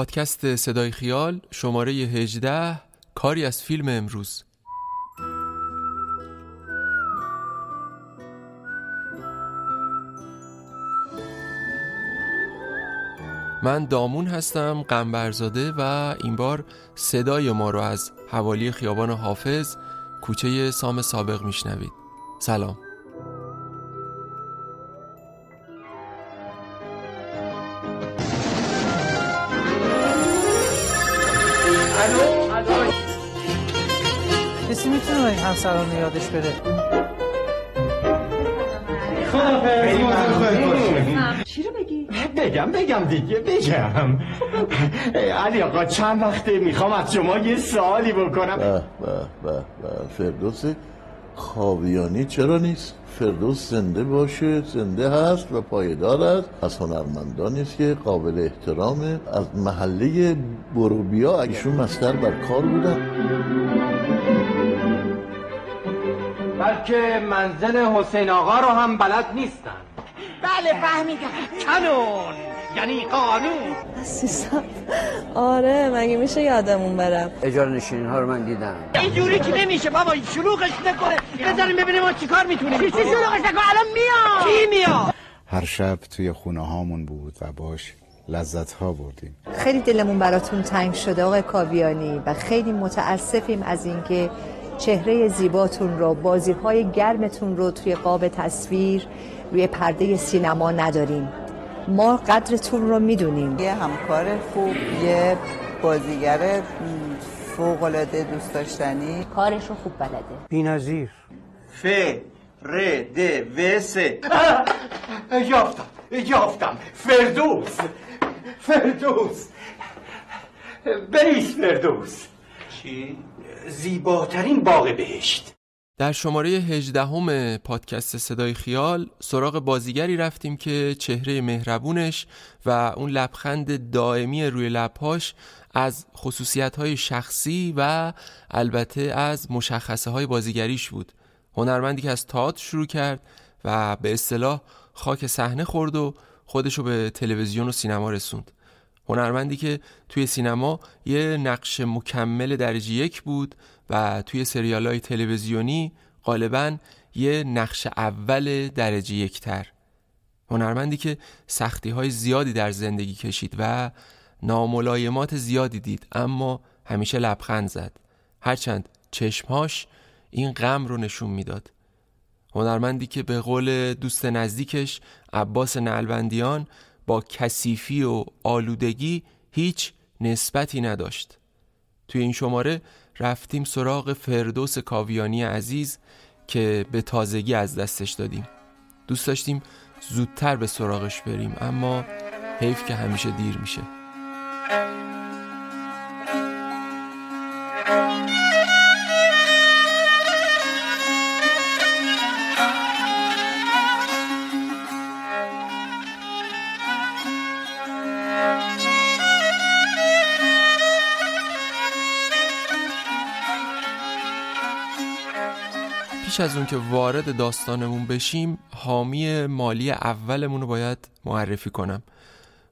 پادکست صدای خیال شماره 18 کاری از فیلم امروز. من دامون هستم قنبرزاده و این بار صدای ما رو از حوالی خیابان حافظ کوچه سام سابق میشنوید. سلام. همسران یادش بره؟ چی رو بگی؟ بگم بگم دیگه بگم. علی آقا چند وقته می‌خوام از شما یه سوالی بکنم؟ به به به به. فردوس خاویانی چرا نیست؟ فردوس زنده باشه زنده هست و پایدار است. از هنرمندانی است که قابل احترامه. از محله بروبیا ایشون مستر بر کار بودن. بلکه منزل حسین آقا رو هم بلد نیستن. بله فهمیدم. کنون یعنی قانون. عزیزم آره مگه میشه یادمون برم؟ اجاره نشینین ها رو من دیدم. اینجوری که نمیشه بابا شلوغش نکنه. بذاریم ببینیم ما چیکار می‌تونیم چی شلوغش نکنه؟ الان میاد. کی میاد؟ هر شب توی خونه هامون بود و باش لذت ها بردیم. خیلی دلمون براتون تنگ شده آقای کاویانی و خیلی متاسفیم از اینکه چهره زیباتون رو بازی های گرمتون رو توی قاب تصویر روی پرده سینما نداریم. ما قدرتون رو می‌دونیم. یه همکار خوب یه بازیگر فوق العاده دوست داشتنی. کارش رو خوب بلده. بینظیر. ف ر د و س. یافتم یافتم. فردوس فردوس. بریس فردوس. چی؟ زیباترین باغ بهشت. در شماره 18 همه پادکست صدای خیال سراغ بازیگری رفتیم که چهره مهربونش و اون لبخند دائمی روی لبهاش از خصوصیت های شخصی و البته از مشخصه های بازیگریش بود. هنرمندی که از تئاتر شروع کرد و به اصطلاح خاک صحنه خورد و خودشو به تلویزیون و سینما رسوند. هنرمندی که توی سینما یه نقش مکمل درجه یک بود و توی سریال های تلویزیونی غالبا یه نقش اول درجه یک تر هنرمندی که سختی های زیادی در زندگی کشید و ناملایمات زیادی دید اما همیشه لبخند زد. هرچند چشمهاش این غم رو نشون می‌داد. هنرمندی که به قول دوست نزدیکش عباس نلبندیان با کثیفی و آلودگی هیچ نسبتی نداشت. توی این شماره رفتیم سراغ فردوس کاویانی عزیز که به تازگی از دستش دادیم. دوست داشتیم زودتر به سراغش بریم اما حیف که همیشه دیر میشه. پیش از اون که وارد داستانمون بشیم حامی مالی اولمون رو باید معرفی کنم.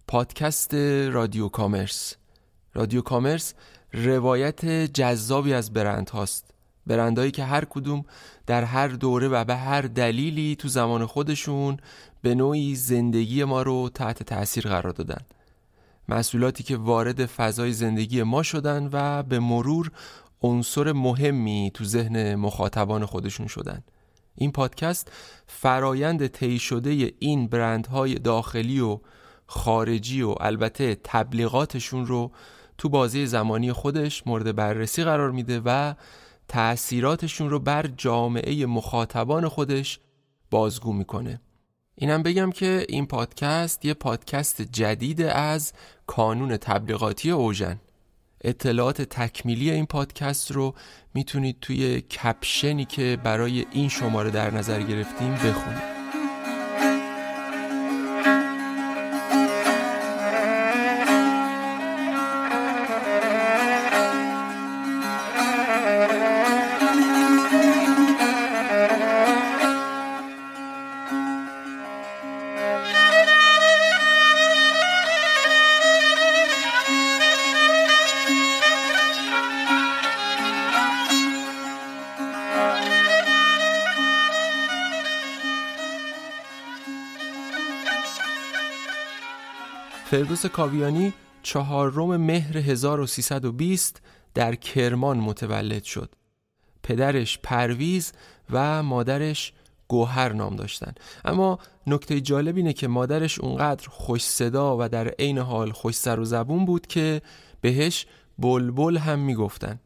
پادکست رادیو کامرس. رادیو کامرس روایت جذابی از برند هاست. برندهایی که هر کدوم در هر دوره و به هر دلیلی تو زمان خودشون به نوعی زندگی ما رو تحت تاثیر قرار دادن. مسئولاتی که وارد فضای زندگی ما شدن و به مرور عنصر مهمی تو ذهن مخاطبان خودشون شدن. این پادکست فرایند طی شده این برندهای داخلی و خارجی و البته تبلیغاتشون رو تو بازی زمانی خودش مورد بررسی قرار میده و تأثیراتشون رو بر جامعه مخاطبان خودش بازگو می‌کنه. اینم بگم که این پادکست یه پادکست جدید از کانون تبلیغاتی اوژن. اطلاعات تکمیلی این پادکست رو می‌تونید توی کپشنی که برای این شماره در نظر گرفتیم بخونید. فردوس کاویانی چهارم مهر 1320 در کرمان متولد شد. پدرش پرویز و مادرش گوهر نام داشتن. اما نکته جالب اینه که مادرش اونقدر خوش صدا و در عین حال خوش سر و زبون بود که بهش بلبل هم می‌گفتن.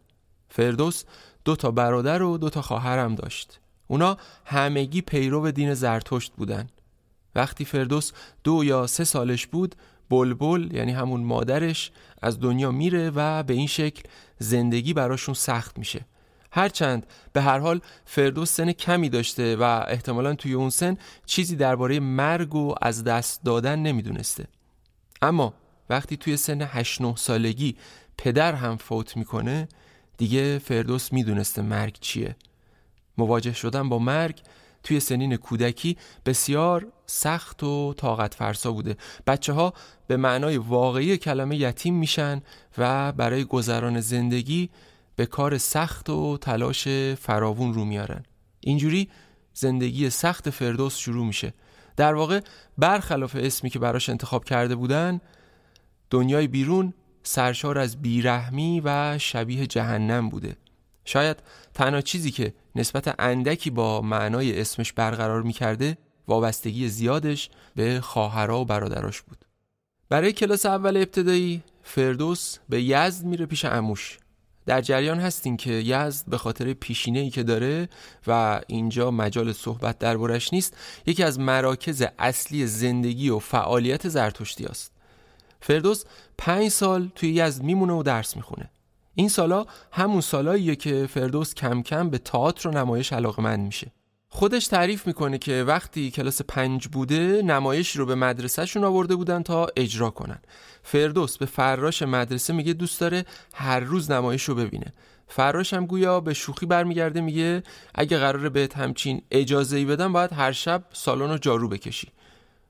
فردوس دو تا برادر و دو تا خواهرم داشت. اونا همگی پیرو دین زرتشت بودن. وقتی فردوس دو یا سه سالش بود بلبل یعنی همون مادرش از دنیا میره و به این شکل زندگی براشون سخت میشه. هرچند به هر حال فردوس سن کمی داشته و احتمالا توی اون سن چیزی درباره مرگ و از دست دادن نمی‌دونسته. اما وقتی توی سن 8 9 سالگی پدر هم فوت می‌کنه دیگه فردوس می‌دونسته مرگ چیه. مواجه شدن با مرگ توی سنین کودکی بسیار سخت و طاقت فرسا بوده. بچه ها به معنای واقعی کلمه یتیم میشن و برای گذران زندگی به کار سخت و تلاش فراوون رو میارن. اینجوری زندگی سخت فردوس شروع میشه. در واقع برخلاف اسمی که براش انتخاب کرده بودن دنیای بیرون سرشار از بیرحمی و شبیه جهنم بوده. شاید تنها چیزی که نسبت اندکی با معنای اسمش برقرار می‌کرده وابستگی زیادش به خواهرها و برادراش بود. برای کلاس اول ابتدایی فردوس به یزد میره پیش اموش در جریان هستیم که یزد به خاطر پیشینه ای که داره و اینجا مجال صحبت دربارش نیست یکی از مراکز اصلی زندگی و فعالیت زرتشتی است فردوس پنج سال توی یزد میمونه و درس می‌خونه. این سالا همون سالاییه که فردوس کم کم به تئاتر و نمایش علاقمند میشه. خودش تعریف می‌کنه که وقتی کلاس پنج بوده نمایش رو به مدرسهشون آورده بودن تا اجرا کنن. فردوس به فراش مدرسه میگه دوست داره هر روز نمایش رو ببینه. فراش هم گویا به شوخی برمیگرده میگه اگه قراره بهت همچین اجازه ای بدم باید هر شب سالن رو جارو بکشی.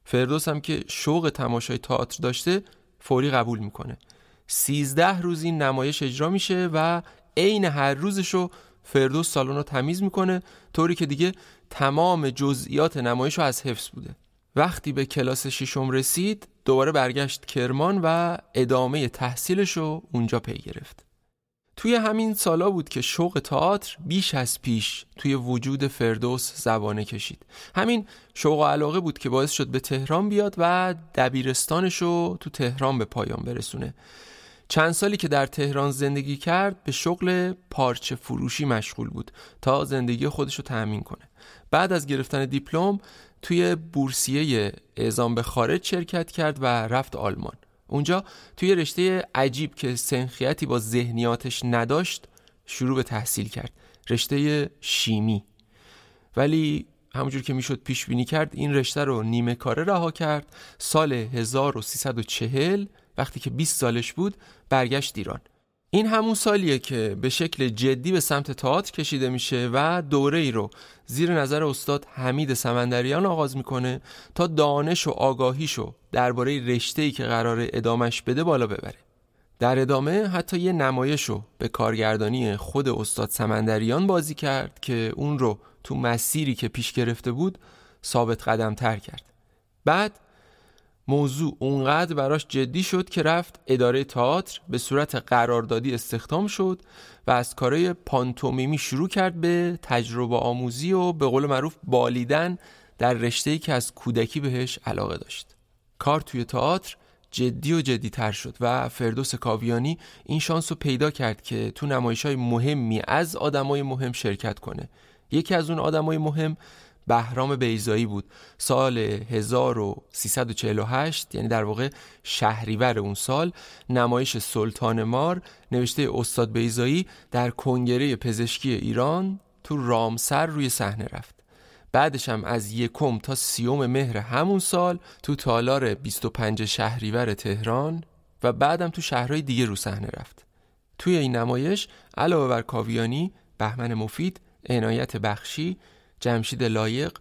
فردوس هم که شوق تماشای تئاتر داشته فوری قبول می‌کنه. سیزده روز این نمایش اجرا میشه و عین هر روزشو فردوس سالن رو تمیز می‌کنه طوری که دیگه تمام جزئیات نمایش رو از حفظ بوده. وقتی به کلاس ششم رسید دوباره برگشت کرمان و ادامه تحصیلش رو اونجا پی گرفت. توی همین سالا بود که شوق تئاتر بیش از پیش توی وجود فردوس زبانه کشید. همین شوق و علاقه بود که باعث شد به تهران بیاد و دبیرستانش رو تو تهران به پایان برسونه. چند سالی که در تهران زندگی کرد به شغل پارچه فروشی مشغول بود تا زندگی خودش رو تأمین کنه. بعد از گرفتن دیپلم توی بورسیه اعزام به خارج شرکت کرد و رفت آلمان. اونجا توی رشته عجیب که سنخیتی با ذهنیاتش نداشت شروع به تحصیل کرد. رشته شیمی. ولی همونجور که می‌شد پیش بینی کرد این رشته رو نیمه کاره رها کرد. سال 1340 وقتی که 20 سالش بود برگشت ایران. این همون سالیه که به شکل جدی به سمت تئاتر کشیده میشه و دوره ای رو زیر نظر استاد حمید سمندریان آغاز می‌کنه تا دانش و آگاهیشو درباره رشته ای که قرار ادامش بده بالا ببره. در ادامه حتی یه نمایش رو به کارگردانی خود استاد سمندریان بازی کرد که اون رو تو مسیری که پیش گرفته بود ثابت قدم تر کرد. بعد موضوع اونقدر براش جدی شد که رفت اداره تئاتر به صورت قراردادی استخدام شد و از کارهای پانتومیمی شروع کرد به تجربه آموزی و به قول معروف بالیدن در رشته‌ای که از کودکی بهش علاقه داشت. کار توی تئاتر جدی و جدی تر شد و فردوس کاویانی این شانس رو پیدا کرد که تو نمایش های مهمی از آدمای مهم شرکت کنه. یکی از اون آدمای مهم بهرام بیزایی بود. سال 1348 یعنی در واقع شهریور اون سال نمایش سلطان مار نوشته استاد بیزایی در کنگره پزشکی ایران تو رامسر روی صحنه رفت. بعدش هم از یکم تا سیوم مهر همون سال تو تالار 25 شهریور تهران و بعدم تو شهرهای دیگه رو صحنه رفت. توی این نمایش علاوه بر کاویانی بهمن مفید عنایت بخشی جمشید لایق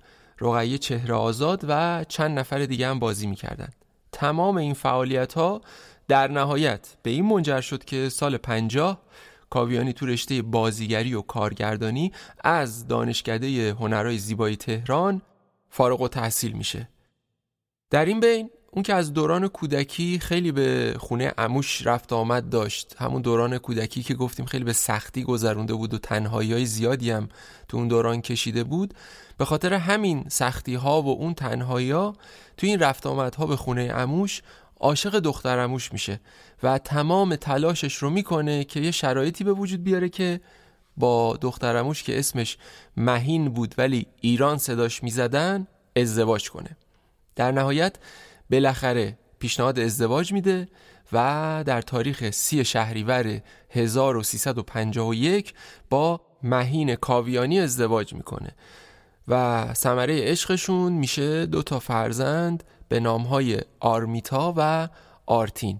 رقیه چهره آزاد و چند نفر دیگه هم بازی می‌کردن تمام این فعالیت ها در نهایت به این منجر شد که سال پنجاه کاویانی تو رشته بازیگری و کارگردانی از دانشکده هنرهای زیبایی تهران فارغ و تحصیل میشه. در این بین اون که از دوران کودکی خیلی به خونه اموش رفت آمد داشت. همون دوران کودکی که گفتیم خیلی به سختی گذرونده بود و تنهایی های زیادی هم تو اون دوران کشیده بود. به خاطر همین سختی ها و اون تنهایی ها تو این رفت آمد ها به خونه اموش عاشق دختر اموش میشه و تمام تلاشش رو می‌کنه که یه شرایطی به وجود بیاره که با دخترموش که اسمش مهین بود ولی ایران صداش می‌زدن ازدواج کنه. در نهایت بالاخره پیشنهاد ازدواج میده و در تاریخ سی شهریور 1351 با مهین کاویانی ازدواج می‌کنه و ثمره عشقشون میشه دو تا فرزند به نامهای آرمیتا و آرتین.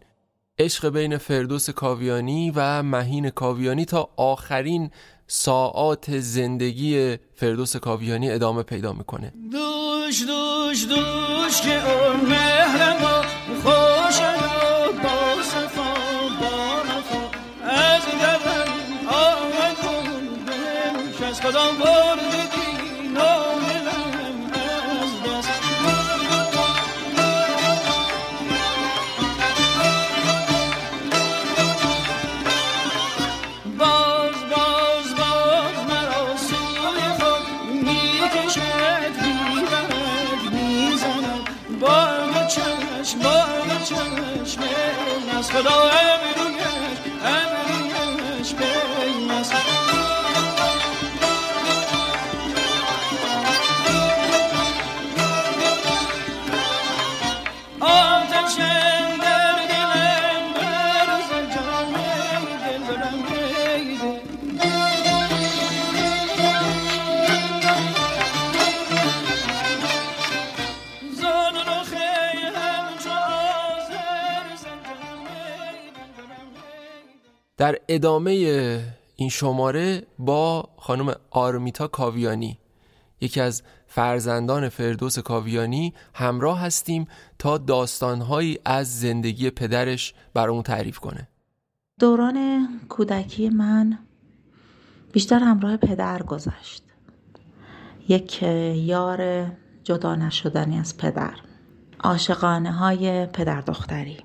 عشق بین فردوس کاویانی و مهین کاویانی تا آخرین ساعات زندگی فردوس کاویانی ادامه پیدا می‌کنه. دوش دوش دوش که اون خوش از کس کدام بردگی از در ادامه این شماره با خانم آرمیتا کاویانی یکی از فرزندان فردوس کاویانی همراه هستیم تا داستانهایی از زندگی پدرش برامون تعریف کنه. دوران کودکی من بیشتر همراه پدر گذشت. یک یار جدا نشدنی از پدر عاشقانه های پدر دختری.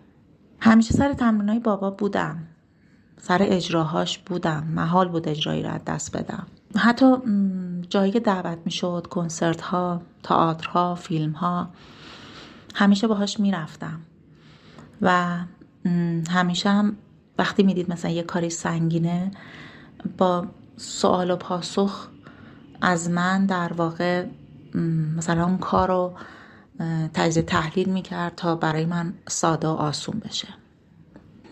همیشه سر تمرین های بابا بودم. سر اجراهاش بودم محال بود اجرایی رو از دست بدم. حتی جایی که دعوت می شد کنسرت ها تئاترها فیلم ها همیشه باهاش می‌رفتم. و همیشه هم وقتی می‌دید مثلا یه کاری سنگینه با سوال و پاسخ از من در واقع مثلا اون کار تجزیه تحلیل می‌کرد تا برای من ساده و آسون بشه.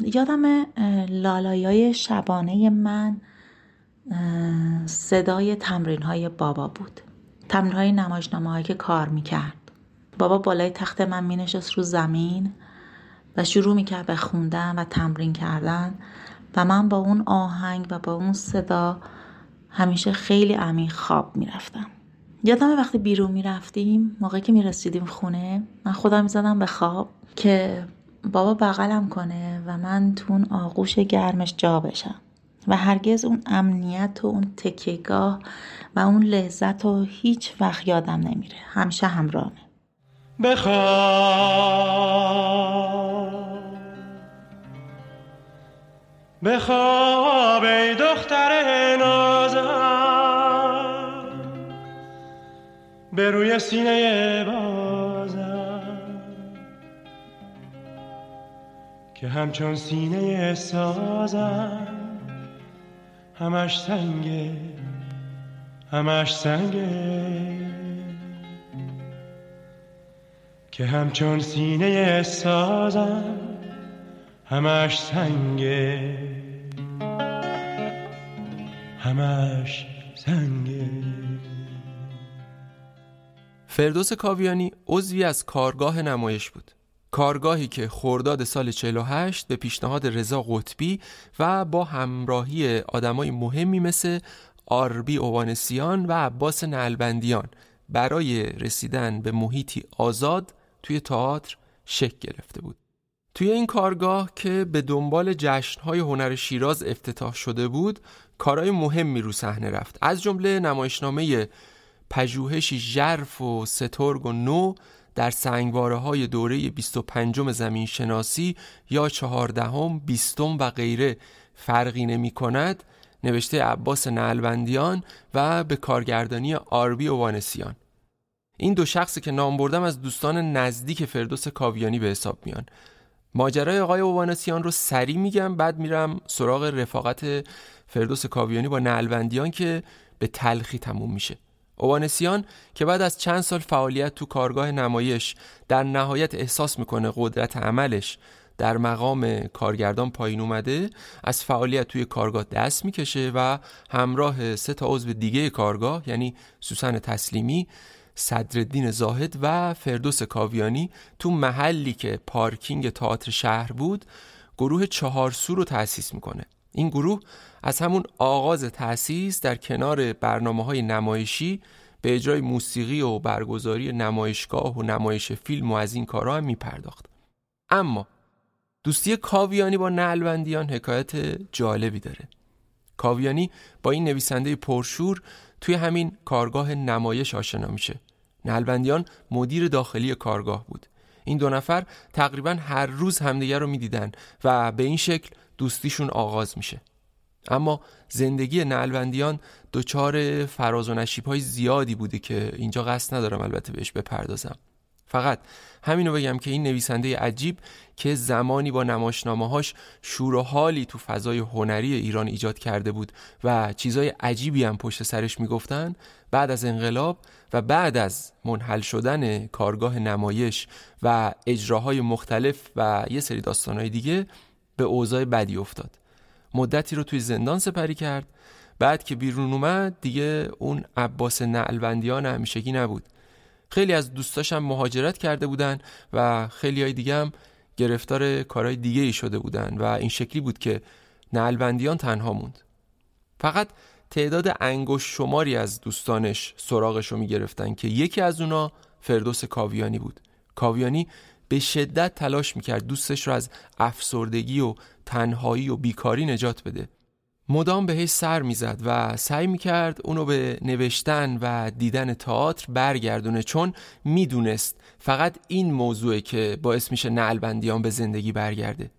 یادم لالایای شبانه من صدای تمرین های بابا بود. تمرین های نمایشنامه که کار می‌کرد. بابا بالای تخت من مینشست رو زمین و شروع می‌کرد به خوندن و تمرین کردن و من با اون آهنگ و با اون صدا همیشه خیلی عمیق خواب می‌رفتم. یادم وقتی بیرون می‌رفتیم موقعی که می‌رسیدیم خونه من خودم می‌زدم به خواب که بابا بغلم کنه و من تو اون آغوش گرمش جا بشم. و هرگز اون امنیت و اون تکیگاه و اون لذت رو هیچ وقت یادم نمیره. همیشه همراهمه. بخواب. بخواب ای دختر نازم. به روی سینه بازم که همچون سینه سازم. همش سنگه همش سنگه که همچون سینه سازم همش سنگه همش سنگه فردوس کاویانی عضوی از کارگاه نمایش بود. کارگاهی که خرداد سال 48 به پیشنهاد رضا قطبی و با همراهی آدمای مهمی مثل آربی اوانسیان و عباس نلبندیان برای رسیدن به محیطی آزاد توی تئاتر شکل گرفته بود. توی این کارگاه که به دنبال جشنهای هنر شیراز افتتاح شده بود کارهای مهمی رو صحنه رفت. از جمله نمایشنامه پژوهشی ژرف و سترگ و نو در سنگواره های دوره 25 زمین شناسی یا 14 بیستم و غیره فرقی نمی کند نوشته عباس نلبندیان و به کارگردانی آربی و وانسیان این دو شخصی که نام بردم از دوستان نزدیک فردوس کاویانی به حساب میان. ماجرای آقای اوانسیان رو سریع میگم بعد میرم سراغ رفاقت فردوس کاویانی با نلبندیان که به تلخی تموم میشه. اوانسیان که بعد از چند سال فعالیت تو کارگاه نمایش در نهایت احساس می‌کنه قدرت عملش در مقام کارگردان پایین اومده از فعالیت توی کارگاه دست می‌کشه و همراه سه تا عضو دیگه کارگاه یعنی سوسن تسلیمی صدرالدین زاهد و فردوس کاویانی تو محلی که پارکینگ تئاتر شهر بود گروه چهارسو رو تأسیس می‌کنه. این گروه از همون آغاز تأسیس در کنار برنامه های نمایشی به اجرای موسیقی و برگزاری نمایشگاه و نمایش فیلم و از این کارها هم میپرداخت. اما دوستی کاویانی با نلبندیان حکایت جالبی داره. کاویانی با این نویسنده پرشور توی همین کارگاه نمایش آشنا میشه. نلبندیان مدیر داخلی کارگاه بود. این دو نفر تقریبا هر روز همدیگر رو می‌دیدن و به این شکل دوستیشون آغاز میشه. اما زندگی نلبندیان دچار فراز و نشیب های زیادی بوده که اینجا قصد ندارم البته بهش بپردازم. فقط همینو بگم که این نویسنده عجیب که زمانی با نماشنامه هاش شور و حالی تو فضای هنری ایران ایجاد کرده بود و چیزای عجیبی هم پشت سرش می‌گفتن بعد از انقلاب و بعد از منحل شدن کارگاه نمایش و اجراهای مختلف و یه سری داستانهای دیگه به اوضاع بدی افتاد. مدتی رو توی زندان سپری کرد. بعد که بیرون اومد دیگه اون عباس نعلوندیان همیشگی نبود. خیلی از دوستاشم مهاجرت کرده بودن و خیلی های دیگه هم گرفتار کارهای دیگه ای شده بودن و این شکلی بود که نعلوندیان تنها موند. فقط تعداد انگوش شماری از دوستانش سراغش رو می‌گرفتن که یکی از اونا فردوس کاویانی بود. کاویانی به شدت تلاش می‌کرد دوستش رو از افسردگی و تنهایی و بیکاری نجات بده. مدام بهش سر می‌زد و سعی می‌کرد اونو به نوشتن و دیدن تئاتر برگردونه چون می‌دونست فقط این موضوعه که باعث میشه نعلبندیان به زندگی برگرده.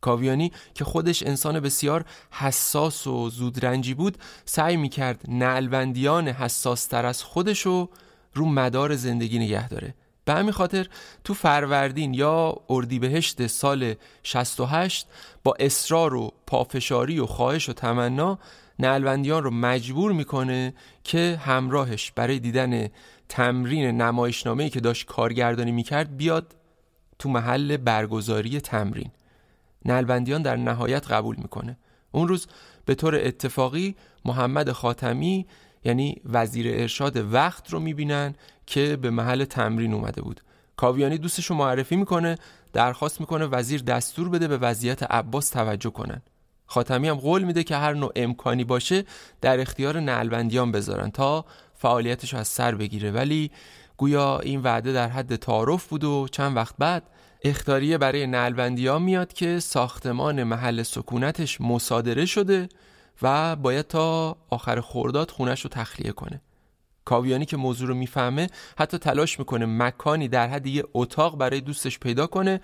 کاویانی که خودش انسان بسیار حساس و زودرنجی بود سعی می‌کرد نعلبندیان حساس تر از خودشو رو مدار زندگی نگه داره. به همین خاطر تو فروردین یا اردیبهشت سال 68 با اصرار و پافشاری و خواهش و تمنا نلوندیان رو مجبور می‌کنه که همراهش برای دیدن تمرین نمایشنامه‌ای که داشت کارگردانی می‌کرد بیاد تو محل برگزاری تمرین. نلوندیان در نهایت قبول می‌کنه. اون روز به طور اتفاقی محمد خاتمی یعنی وزیر ارشاد وقت رو می‌بینن که به محل تمرین اومده بود. کاویانی دوستش رو معرفی می‌کنه درخواست می‌کنه وزیر دستور بده به وضعیت عباس توجه کنن. خاتمی هم قول میده که هر نوع امکانی باشه در اختیار نلبندیان بذارن تا فعالیتش از سر بگیره. ولی گویا این وعده در حد تعارف بود و چند وقت بعد اختاریه برای نلبندیان میاد که ساختمان محل سکونتش مصادره شده و باید تا آخر خورداد خونش رو تخلیه کنه. کاویانی که موضوع رو می‌فهمه حتی تلاش می‌کنه مکانی در حد یه اتاق برای دوستش پیدا کنه.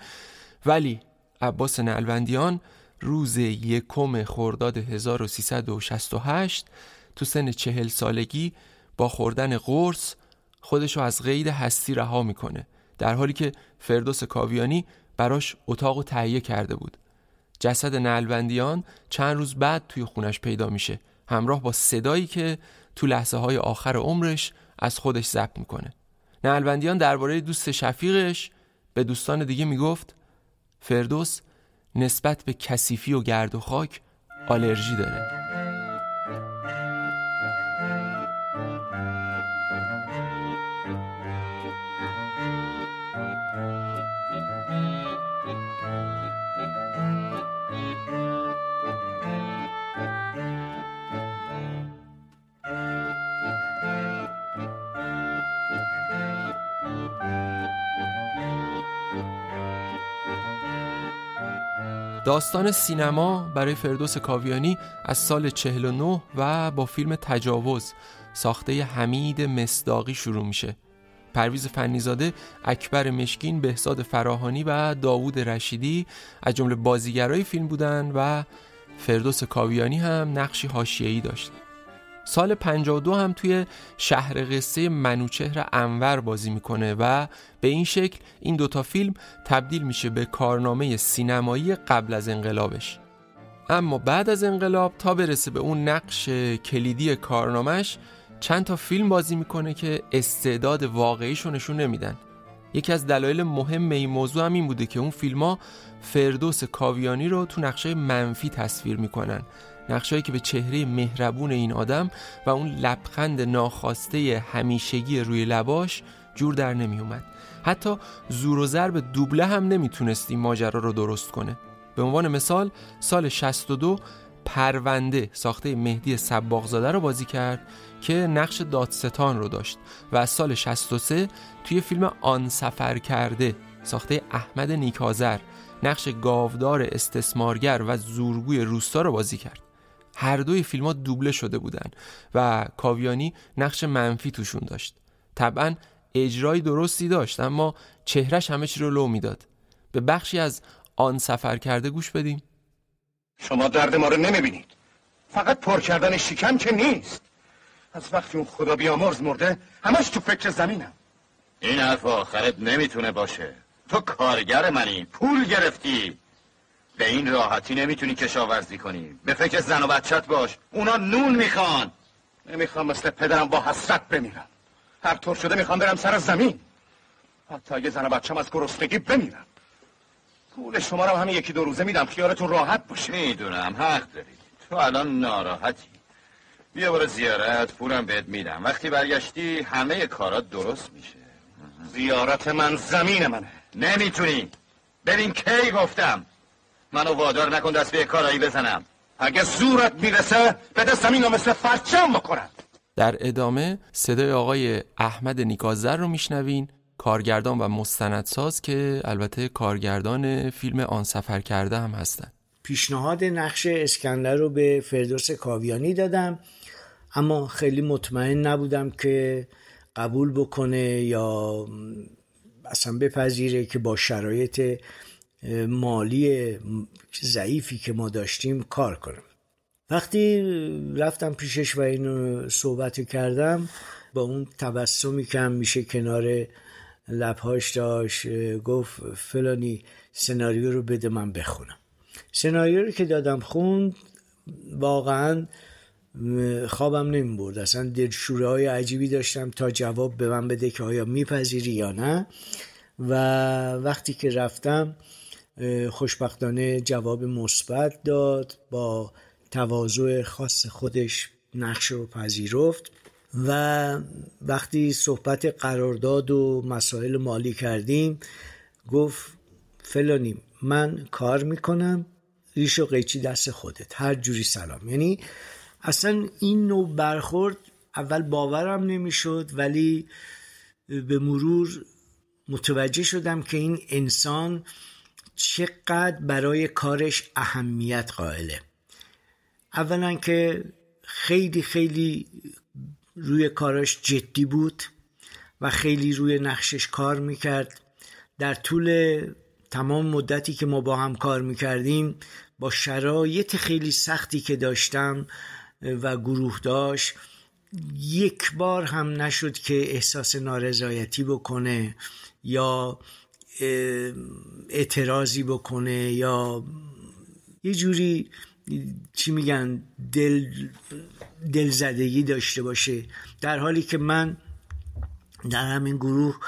ولی عباس نلوندیان روز یکم خرداد 1368 تو سن چهل سالگی با خوردن قرص خودشو از قید هستی رها می‌کنه در حالی که فردوس کاویانی براش اتاق تهیه کرده بود. جسد نلوندیان چند روز بعد توی خونش پیدا میشه. همراه با صدایی که تو لحظه های آخر عمرش از خودش ضبط می‌کنه. نلوندیان درباره دوست شفیقش به دوستان دیگه می‌گفت فردوس نسبت به کثیفی و گرد و خاک آلرژی داره. داستان سینما برای فردوس کاویانی از سال 49 و با فیلم تجاوز ساخته حمید مصداقی شروع میشه پرویز فنیزاده، اکبر مشکین، بهزاد فراهانی و داوود رشیدی از جمله بازیگرای فیلم بودن و فردوس کاویانی هم نقشی حاشیه‌ای داشت. سال 52 هم توی شهر قصه منوچهر انور بازی می‌کنه و به این شکل این دوتا فیلم تبدیل میشه به کارنامه سینمایی قبل از انقلابش. اما بعد از انقلاب تا برسه به اون نقش کلیدی کارنامهش چند تا فیلم بازی می‌کنه که استعداد واقعیشو نشون نمیدن. یکی از دلایل مهم این موضوع هم این بوده که اون فیلم ها فردوس کاویانی رو تو نقشه منفی تصویر می‌کنن. نقشهایی که به چهره مهربون این آدم و اون لبخند ناخواسته همیشگی روی لباش جور در نمی اومد حتی زور و ضرب دوبله هم نمی‌تونست این ماجرا رو درست کنه. به عنوان مثال سال 62 پرونده ساخته مهدی سباغزاده رو بازی کرد که نقش دادستان رو داشت و از سال 63 توی فیلم آن سفر کرده ساخته احمد نیکازر نقش گاودار استثمارگر و زورگوی روستا رو بازی کرد. هر دوی فیلم ها دوبله شده بودن و کاویانی نقش منفی توشون داشت. طبعا اجرای درستی داشت اما چهرش همه چی رو لو می‌داد. به بخشی از آن سفر کرده گوش بدیم. شما درد ما رو نمی‌بینید. فقط پر کردن شکم که نیست. از وقتی اون خدا بیامرز مرده همش تو فکر زمینم. این حرف آخرت نمی‌تونه باشه. تو کارگر منی پول گرفتی. به این راحتی نمی‌تونی کشاورزی کنی. به فکر زن و بچت باش. اونا نون می‌خوان. نمی‌خوام مثل پدرم با حسرت بمیرم هر طور شده می‌خوام برم سر زمین. حتی اگه زن و بچم از گرسنگی بمیرم پول شما رو همین یکی دو روزه میدم. خیالتون راحت باشه. می‌دونم. حق داری. تو الان ناراحتی. بیا برو زیارت. پولم بهت میدم. وقتی برگشتی همه کارات درست میشه. زیارت من زمین منه. نمی‌تونی. ببین کی گفتم. منو وادار نکن دست به کارایی بزنم. اگه زورت می‌رسه بده زمین رو مثل فرچم بکنم در ادامه صدای آقای احمد نیکازر رو میشنوین کارگردان و مستندساز که البته کارگردان فیلم آن سفر کرده هم هستن. پیشنهاد نقش اسکندر رو به فردوس کاویانی دادم اما خیلی مطمئن نبودم که قبول بکنه یا اصلا بپذیره که با شرایط مالی ضعیفی که ما داشتیم کار کنم. وقتی رفتم پیشش و اینو صحبت کردم با اون تبسمی که هم میشه کنار لبهاش داشت گفت فلانی سناریو رو بده من بخونم. سناریو رو که دادم خوند واقعا خوابم نمی برد اصلا دلشوره های عجیبی داشتم تا جواب به من بده که آیا میپذیری یا نه. و وقتی که رفتم خوشبختانه جواب مثبت داد با تواضع خاص خودش نقش رو پذیرفت و وقتی صحبت قرارداد و مسائل مالی کردیم گفت فلانی من کار می‌کنم ریش و قیچی دست خودت هر جوری سلام. یعنی اصلا این نوع برخورد اول باورم نمی‌شد ولی به مرور متوجه شدم که این انسان چقدر برای کارش اهمیت قائله. اولا که خیلی خیلی روی کاراش جدی بود و خیلی روی نقشش کار می‌کرد. در طول تمام مدتی که ما با هم کار می‌کردیم با شرایط خیلی سختی که داشتم و گروه داشت یک بار هم نشد که احساس نارضایتی بکنه یا اعتراضی بکنه یا یه جوری چی میگن دل دلزدگی داشته باشه. در حالی که من در همین گروه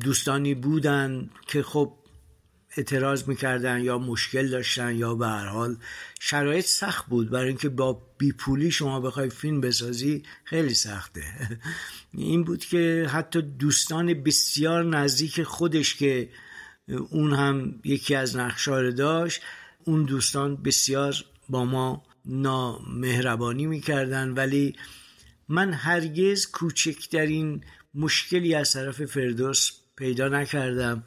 دوستانی بودن که خب اعتراض می‌کردن یا مشکل داشتن یا به هر حال شرایط سخت بود. برای اینکه با بیپولی شما بخوای فیلم بسازی خیلی سخته. این بود که حتی دوستان بسیار نزدیک خودش که اون هم یکی از نقشار داشت اون دوستان بسیار با ما نامهربانی می‌کردن. ولی من هرگز کوچکترین مشکلی از طرف فردوس پیدا نکردم.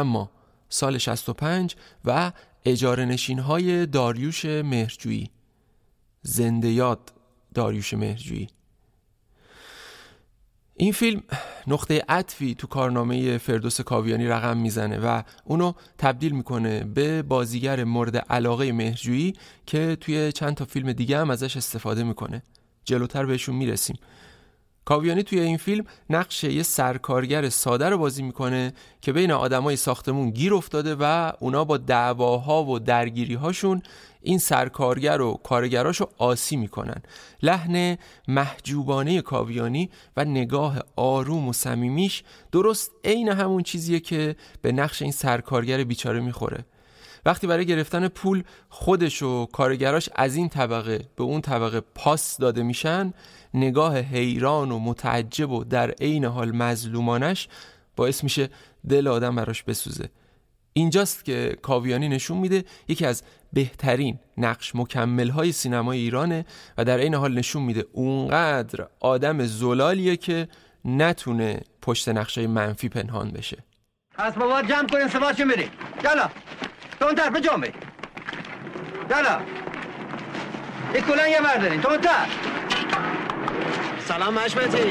اما سال 65 و اجاره نشین های داریوش مهرجویی. زنده یاد داریوش مهرجویی. این فیلم نقطه عطفی تو کارنامه فردوس کاویانی رقم می‌زنه و اونو تبدیل می‌کنه به بازیگر مورد علاقه مهرجویی که توی چند تا فیلم دیگه هم ازش استفاده می‌کنه. جلوتر بهشون می‌رسیم. کاویانی توی این فیلم نقش یه سرکارگر ساده رو بازی می‌کنه که بین آدمای ساختمون گیر افتاده و اونا با دعواها و درگیریهاشون این سرکارگر و کارگراشو آسی می‌کنن. لحن محجوبانه کاویانی و نگاه آروم و صمیمیش درست عین همون چیزیه که به نقش این سرکارگر بیچاره می‌خوره. وقتی برای گرفتن پول خودش و کارگراش از این طبقه به اون طبقه پاس داده میشن نگاه حیران و متعجب و در عین حال مظلومانش باعث میشه دل آدم براش بسوزه. اینجاست که کاویانی نشون میده یکی از بهترین نقش مکمل های سینمای ایرانه و در این حال نشون میده اونقدر آدم زلالیه که نتونه پشت نقشه منفی پنهان بشه. اسبابات جمع کنین سوارشون بریم؟ یالا تو اون طرف جمع بریم یالا. یک کلان یه بردارین. تو اون سلام مشمتی.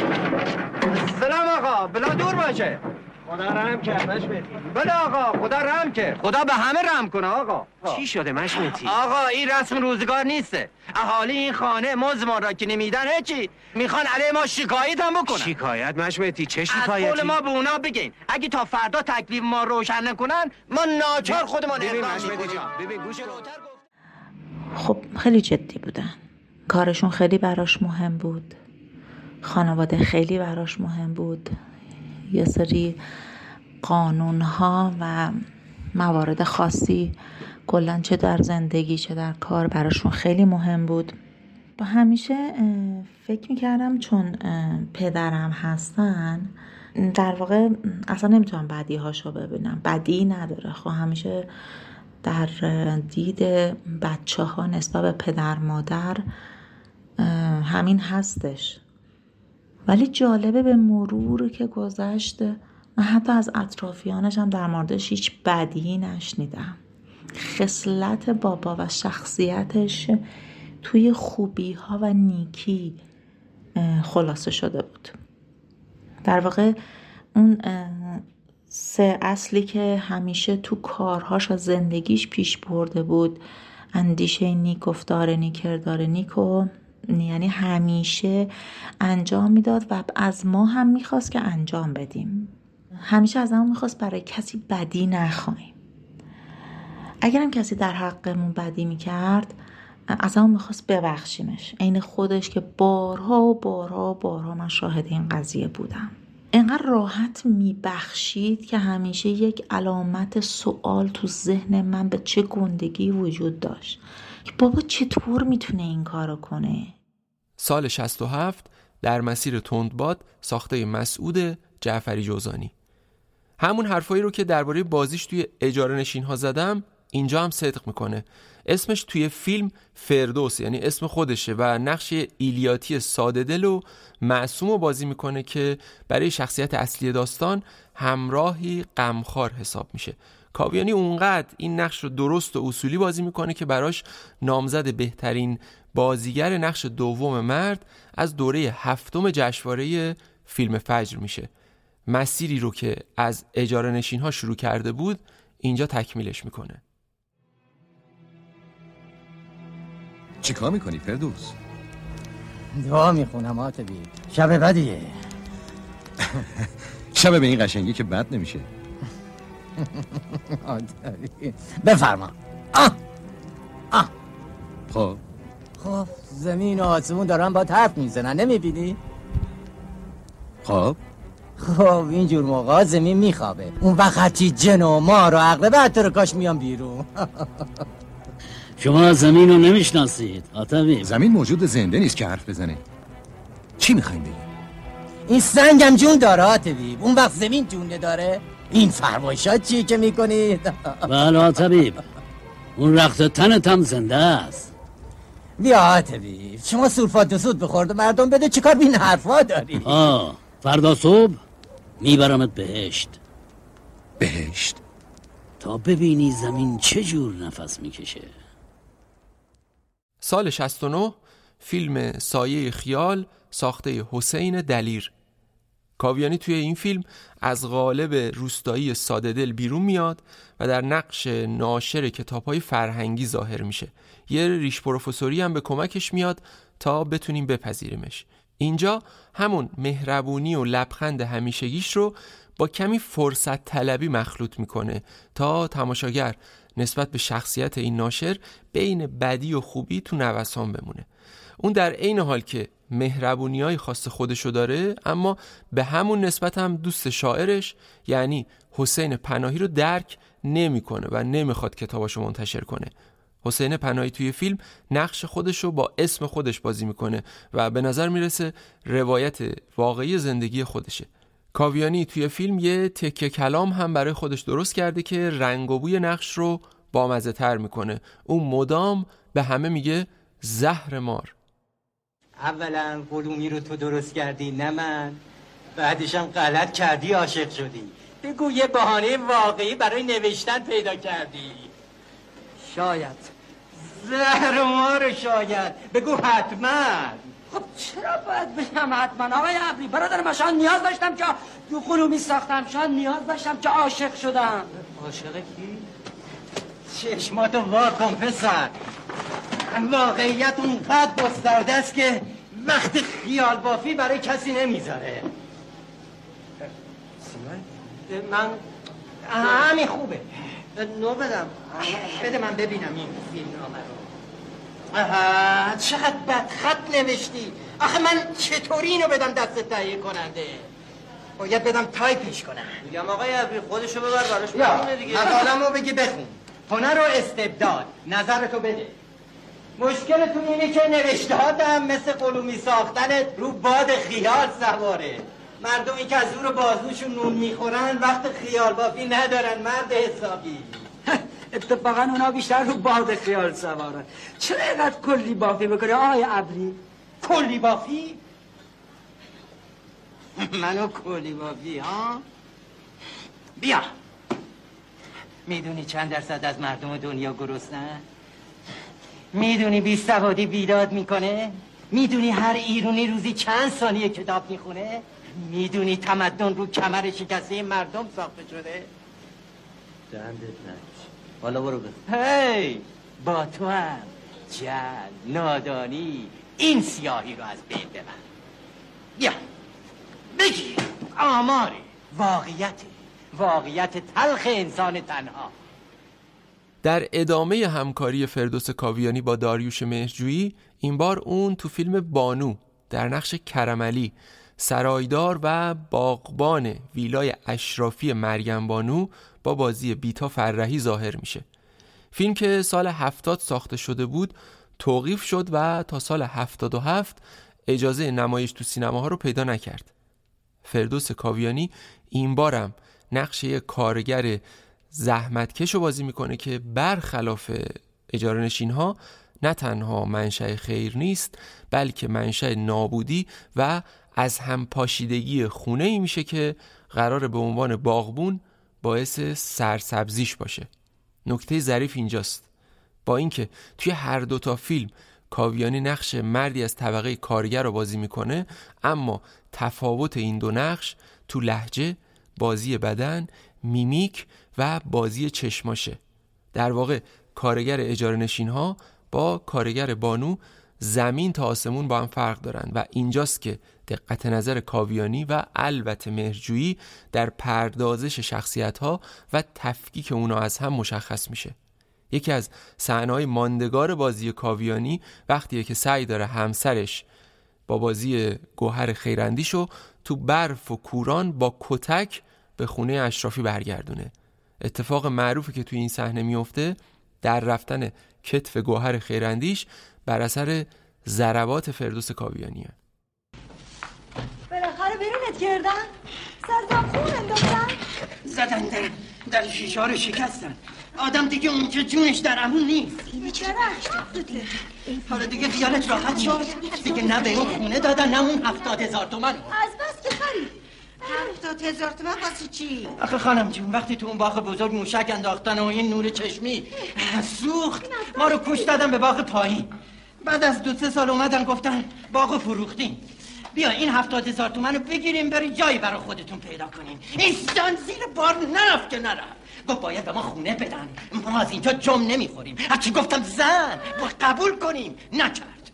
سلام آقا بلا دور باشه. خدا رحم کرد مشمتی. بله آقا خدا رحم کرد. خدا به همه رحم کنه آقا. چی شده مشمتی؟ آقا این رسم روزگار نیسته. اهالی این خانه مز ما را که نمیدن هیچی. می‌خوان علیه ما شکایت هم بکنن. شکایت مشمتی چه شکایتی؟ از قول ما به اونا بگین. اگه تا فردا تکلیف ما روشن نکنن ما ناچار خودمان اقدام ببین گوش خب خیلی جدی بودن. کارشون خیلی براش مهم بود. خانواده خیلی براش مهم بود. یه سری قانون ها و موارد خاصی کلا چه در زندگی چه در کار براشون خیلی مهم بود. با همیشه فکر می‌کردم چون پدرم هستن در واقع اصلا نمی‌تونم بدی هاشو ببینم. بدی نداره. خب همیشه در دید بچه ها نسبت به پدر مادر همین هستش. ولی جالبه به مرور که گذشت من حتی از اطرافیانش هم در موردش هیچ بدی نشنیدم. خصلت بابا و شخصیتش توی خوبی ها و نیکی خلاصه شده بود. در واقع اون سه اصلی که همیشه تو کارهاش و زندگیش پیش برده بود اندیشه نیک گفتار نیک کردار نیک و یعنی همیشه انجام می‌داد و از ما هم می‌خواست که انجام بدیم. همیشه از ما می‌خواست برای کسی بدی نخواهیم. اگرم کسی در حقمون بدی می‌کرد از همون می‌خواست ببخشیمش. عین خودش که بارها و بارها و بارها من شاهد این قضیه بودم. انقدر راحت میبخشید که همیشه یک علامت سوال تو ذهن من به چه گندگی وجود داشت. بابا چطور می‌تونه این کارو کنه؟ سال 67 در مسیر تندباد ساخته مسعود جعفری جوزانی. همون حرفایی رو که درباره بازیش توی اجاره نشین ها زدم اینجا هم صدق می‌کنه. اسمش توی فیلم فردوس یعنی اسم خودشه و نقش ایلیاتی ساده دل و معصوم رو بازی می‌کنه که برای شخصیت اصلی داستان همراهی غمخوار حساب میشه. کاویانی اونقدر این نقش رو درست و اصولی بازی می‌کنه که براش نامزد بهترین بازیگر نقش دوم مرد از دوره هفتم جشنواره فیلم فجر میشه. مسیری رو که از اجاره نشین ها شروع کرده بود اینجا تکمیلش می‌کنه. چیکار می‌کنی فردوس؟ دعا می‌خونم آتبی شب بدیه. شب به این قشنگی که بد نمیشه. بفرما. آه. آه. خب. خب زمین و آسمون دارن با حرف می‌زنن نمی‌بینی؟ خب. خب اینجور موقع زمین میخوابه. اون وقت چی جن و مار و عقل بعد کاش میان بیرون. شما زمین رو نمی‌شناسید آتوی. زمین موجود زنده نیست که حرف بزنه. چی می‌خوایم بگیم؟ این سنگم جون داره آتوی. اون وقت زمین جون داره. این فرمایشات چیه که می‌کنید؟ بله طبیب اون رخت تنت هم زنده است. بیا طبیب شما سولفات سود بخورد مردم بده چیکار بین حرفا داری؟ آه فردا صبح میبرمت بهشت. بهشت؟ تا ببینی زمین چه جور نفس می‌کشه. سال 69 فیلم سایه خیال ساخته حسین دلیر. کاویانی توی این فیلم از غالب روستایی ساده دل بیرون میاد و در نقش ناشر کتاب های فرهنگی ظاهر میشه. یه ریش پروفسوری هم به کمکش میاد تا بتونیم بپذیریمش. اینجا همون مهربونی و لبخند همیشگیش رو با کمی فرصت طلبی مخلوط می‌کنه تا تماشاگر نسبت به شخصیت این ناشر بین بدی و خوبی تو نوسان بمونه. اون در عین حال که مهربونی های خاص خودشو داره اما به همون نسبت هم دوست شاعرش یعنی حسین پناهی رو درک نمی‌کنه و نمی‌خواد کتاباشو منتشر کنه. حسین پناهی توی فیلم نقش خودش رو با اسم خودش بازی می‌کنه و به نظر می‌رسه روایت واقعی زندگی خودشه. کاویانی توی فیلم یه تکه کلام هم برای خودش درست کرده که رنگ و بوی نقش رو بامزه تر می‌کنه. اون مدام به همه میگه زهر مار اولا قلومی رو تو درست کردی نه من. بعدشم غلط کردی عاشق شدی. بگو یه بهانه واقعی برای نوشتن پیدا کردی. شاید. زهر ما رو شاید. بگو حتما. خب چرا باید بگم حتما؟ آقای عبری برادر من شاید نیاز داشتم که دو قلومی ساختم. شاید نیاز داشتم که عاشق شدم. عاشق کی؟ چشماتو وا کن پسر. واقعیت اونقدر گسترده است که وقت خیال بافی برای کسی نمی‌ذاره. من همین خوبه. نو بدم. بده من ببینم این فیلم نامه رو آها چقدر بدخط نوشتی. آخه من چطوری اینو بدم دست تهیه کننده؟ باید بدم تایپش کنم. میگم آقای عبری خودشو ببر براش بخونه دیگه. مقالمو بگی بخون. هنر و استبداد. نظرتو بده. مشکلتون اینه که نوشتهاتم مثل قلومی ساختن رو باد خیال سواره. مردمی که از زور بازوشون نون می‌خورن وقت خیال بافی ندارن مرد حسابی. اتفاقا اونا بیشتر رو باد خیال سوارن چرا اینقدر کلی بافی بکنه آقای عبری کلی بافی؟ منو کلی بافی ها؟ بیا. می‌دونی چند درصد از مردم دنیا گرسنن می‌دونی بی سوادی بیداد می‌کنه؟ می‌دونی هر ایرونی روزی چند ثانیه کتاب می‌خونه؟ می‌دونی تمدن رو کمر شکسته مردم ساخته شده؟ دندت نکش. حالا برو بخون. هی! با تو هم. جل نادانی این سیاهی رو از بین ببر. بیا. بگیر. آماره واقعیت. واقعیت تلخ انسان تنها. در ادامه همکاری فردوس کاویانی با داریوش مهرجویی این بار اون تو فیلم بانو در نقش کرملی سرایدار و باغبان ویلای اشرافی مریم بانو با بازی بیتا فرهی ظاهر میشه. فیلم که سال هفتاد ساخته شده بود توقیف شد و تا سال هفتاد و هفت اجازه نمایش تو سینماها رو پیدا نکرد. فردوس کاویانی این بارم نقش یک کارگر زحمتکش رو بازی می‌کنه که برخلاف اجاره نشین ها نه تنها منشأ خیر نیست بلکه منشأ نابودی و از هم پاشیدگی خونه ای میشه که قرار به عنوان باغبون باعث سرسبزیش باشه. نکته ظریف اینجاست. با اینکه توی هر دو تا فیلم کاویانی نقش مردی از طبقه کارگر رو بازی می‌کنه اما تفاوت این دو نقش تو لحجه بازی بدن میمیک و بازی چشماشه. در واقع کارگر اجاره نشین ها با کارگر بانو زمین تا آسمون با هم فرق دارن و اینجاست که دقت نظر کاویانی و البته مهرجویی در پردازش شخصیت ها و تفکیک اونا از هم مشخص میشه. یکی از صحنه‌های ماندگار بازی کاویانی وقتیه که سعی داره همسرش با بازی گوهر خیرندیشو تو برف و کوران با کتک به خونه اشرافی برگردونه. اتفاق معروفی که توی این صحنه میفته در رفتن کتف گوهر خیرندیش بر اثر ضربات فردوس کاویانیه. بالاخره بیرونت کردن سرزم خون انداختن. زدن در در شیشه رو شکستن. آدم دیگه اونجا جونش در امون نیست. حالا دیگه خیالت راحت شد. دیگه نه به اون خونه دادن نه اون هفتاد هزار تومن. از بس که خرید هفتاد هزار تومن واسه چی؟ آخه خانم جون وقتی تو اون باغ بزرگ موشک انداختن و این نور چشمی سوخت ما رو کش دادن به باغ پایین. بعد از دو سه سال اومدن گفتن باغ فروختیم. بیا این هفتاد هزار تومن رو بگیریم بریم جایی برای خودتون پیدا کنیم. این زن زیر بار نرفت که نرفت. گفت باید به ما خونه بدن. ما از اینجا جم نمی‌خوریم. هرچی گفتم زن با قبول کنیم. نکرد.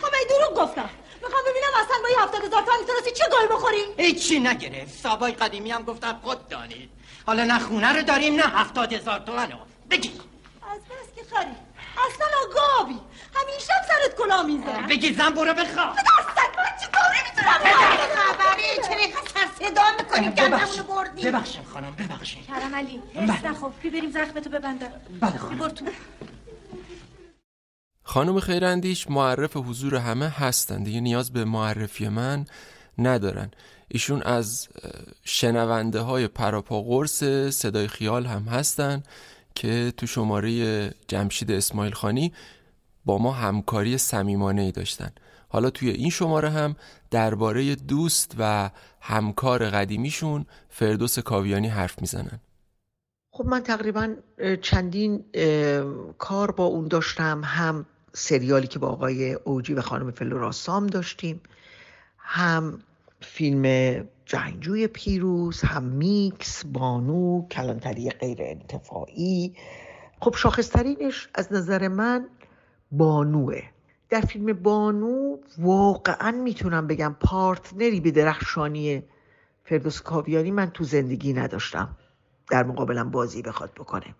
خب ای دروغ گفتم. می‌خوام ببینم اصلا با یه هفتاد هزار تومن می‌تونستی چه گل بخوریم؟ هیچی نگرفت. سابای قدیمی هم گفتن خود دانید. حالا نه خونه رو داریم نه هفتاد هزار تومن رو. بگی. از بس که خری. اصلا آگابی همیشه هم سرت کلا میزن بگی زن برو بخواب. دستک من چی کاری می‌تونم خبری چرا سر صدا می‌کنیم گندمونو بردیم ببخشید خانم ببخشید. کرم علی بله. حس نخوف بی بریم زخمتو ببندم. بله خانم. ببر تو. خانم خیراندیش معرف حضور همه هستن. دیگه نیاز به معرفی من ندارن. ایشون از شنونده های پراپا قرص صدای خیال هم هستن که تو شماره جمشید اسماعیل خانی با ما همکاری صمیمانه ای داشتن. حالا توی این شماره هم درباره دوست و همکار قدیمیشون فردوس کاویانی حرف می‌زنن. خب من تقریبا چندین کار با اون داشتم. هم سریالی که با آقای اوجی و خانم فلوراسام داشتیم هم فیلم جنگجوی پیروز هم میکس بانو کلانتری غیر انتفاعی. خب شاخصترینش از نظر من بانوه. در فیلم بانو واقعا می‌تونم بگم پارتنری به درخشانی فردوس کاویانی من تو زندگی نداشتم. در مقابلم بازی بخواد بکنه.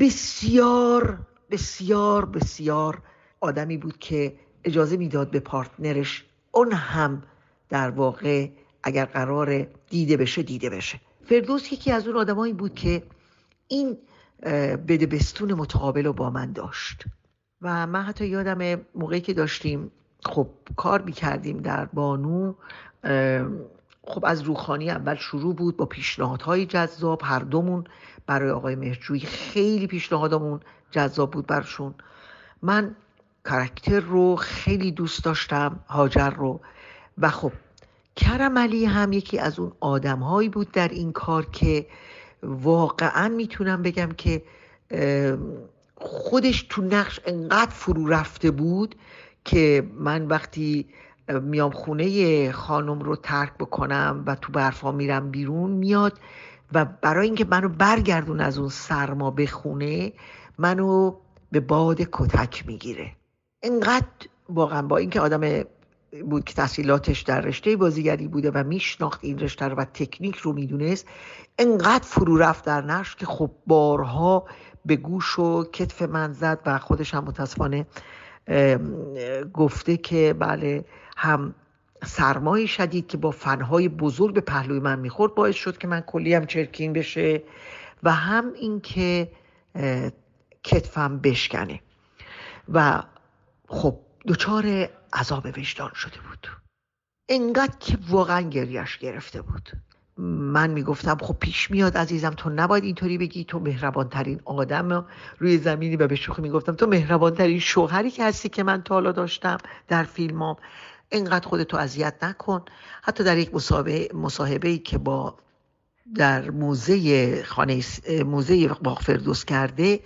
بسیار بسیار بسیار آدمی بود که اجازه می‌داد به پارتنرش اون هم در واقع اگر قرار دیده بشه دیده بشه. فردوس یکی از اون آدمایی بود که این بدبستون متقابل رو با من داشت. و من حتی یادم موقعی که داشتیم خب کار می‌کردیم در بانو خب از روخانی اول شروع بود با پیشنهادهای جذاب هر دومون برای آقای مهرجویی خیلی پیشنهادمون جذاب بود برشون من کرکتر رو خیلی دوست داشتم هاجر رو. و خب کرم علی هم یکی از اون آدمهایی بود در این کار که واقعا می‌تونم بگم که خودش تو نقش انقدر فرو رفته بود که من وقتی میام خونه خانم رو ترک بکنم و تو برفا میرم بیرون میاد و برای اینکه منو برگردون از اون سرما به خونه منو به باد کتک می‌گیره. انقدر واقعا با اینکه آدم بود که تحصیلاتش در رشته بازیگری بوده و میشناخت این رشته رو و تکنیک رو می‌دونست انقدر فرو رفت در نقش که خب بارها به گوش و کتف من زد و خودش هم متاسفانه گفته که بله هم سرمای شدید که با فنهای بزرگ به پهلوی من می‌خورد باعث شد که من کلی هم چرکین بشه و هم اینکه کتفم بشکنه. و خب دچار عذاب وجدان شده بود. انقدر که واقعا گریش گرفته بود. من می‌گفتم خب پیش میاد عزیزم تو نباید اینطوری بگی تو مهربان ترین آدم روی زمینی و به شوخی می‌گفتم. تو مهربان ترین شوهری که هستی که من تا حالا داشتم در فیلمام. انقدر خودتو اذیت نکن. حتی در یک مصاحبه مصاحبه که با در موزه خانه موزه باغ فردوس کرده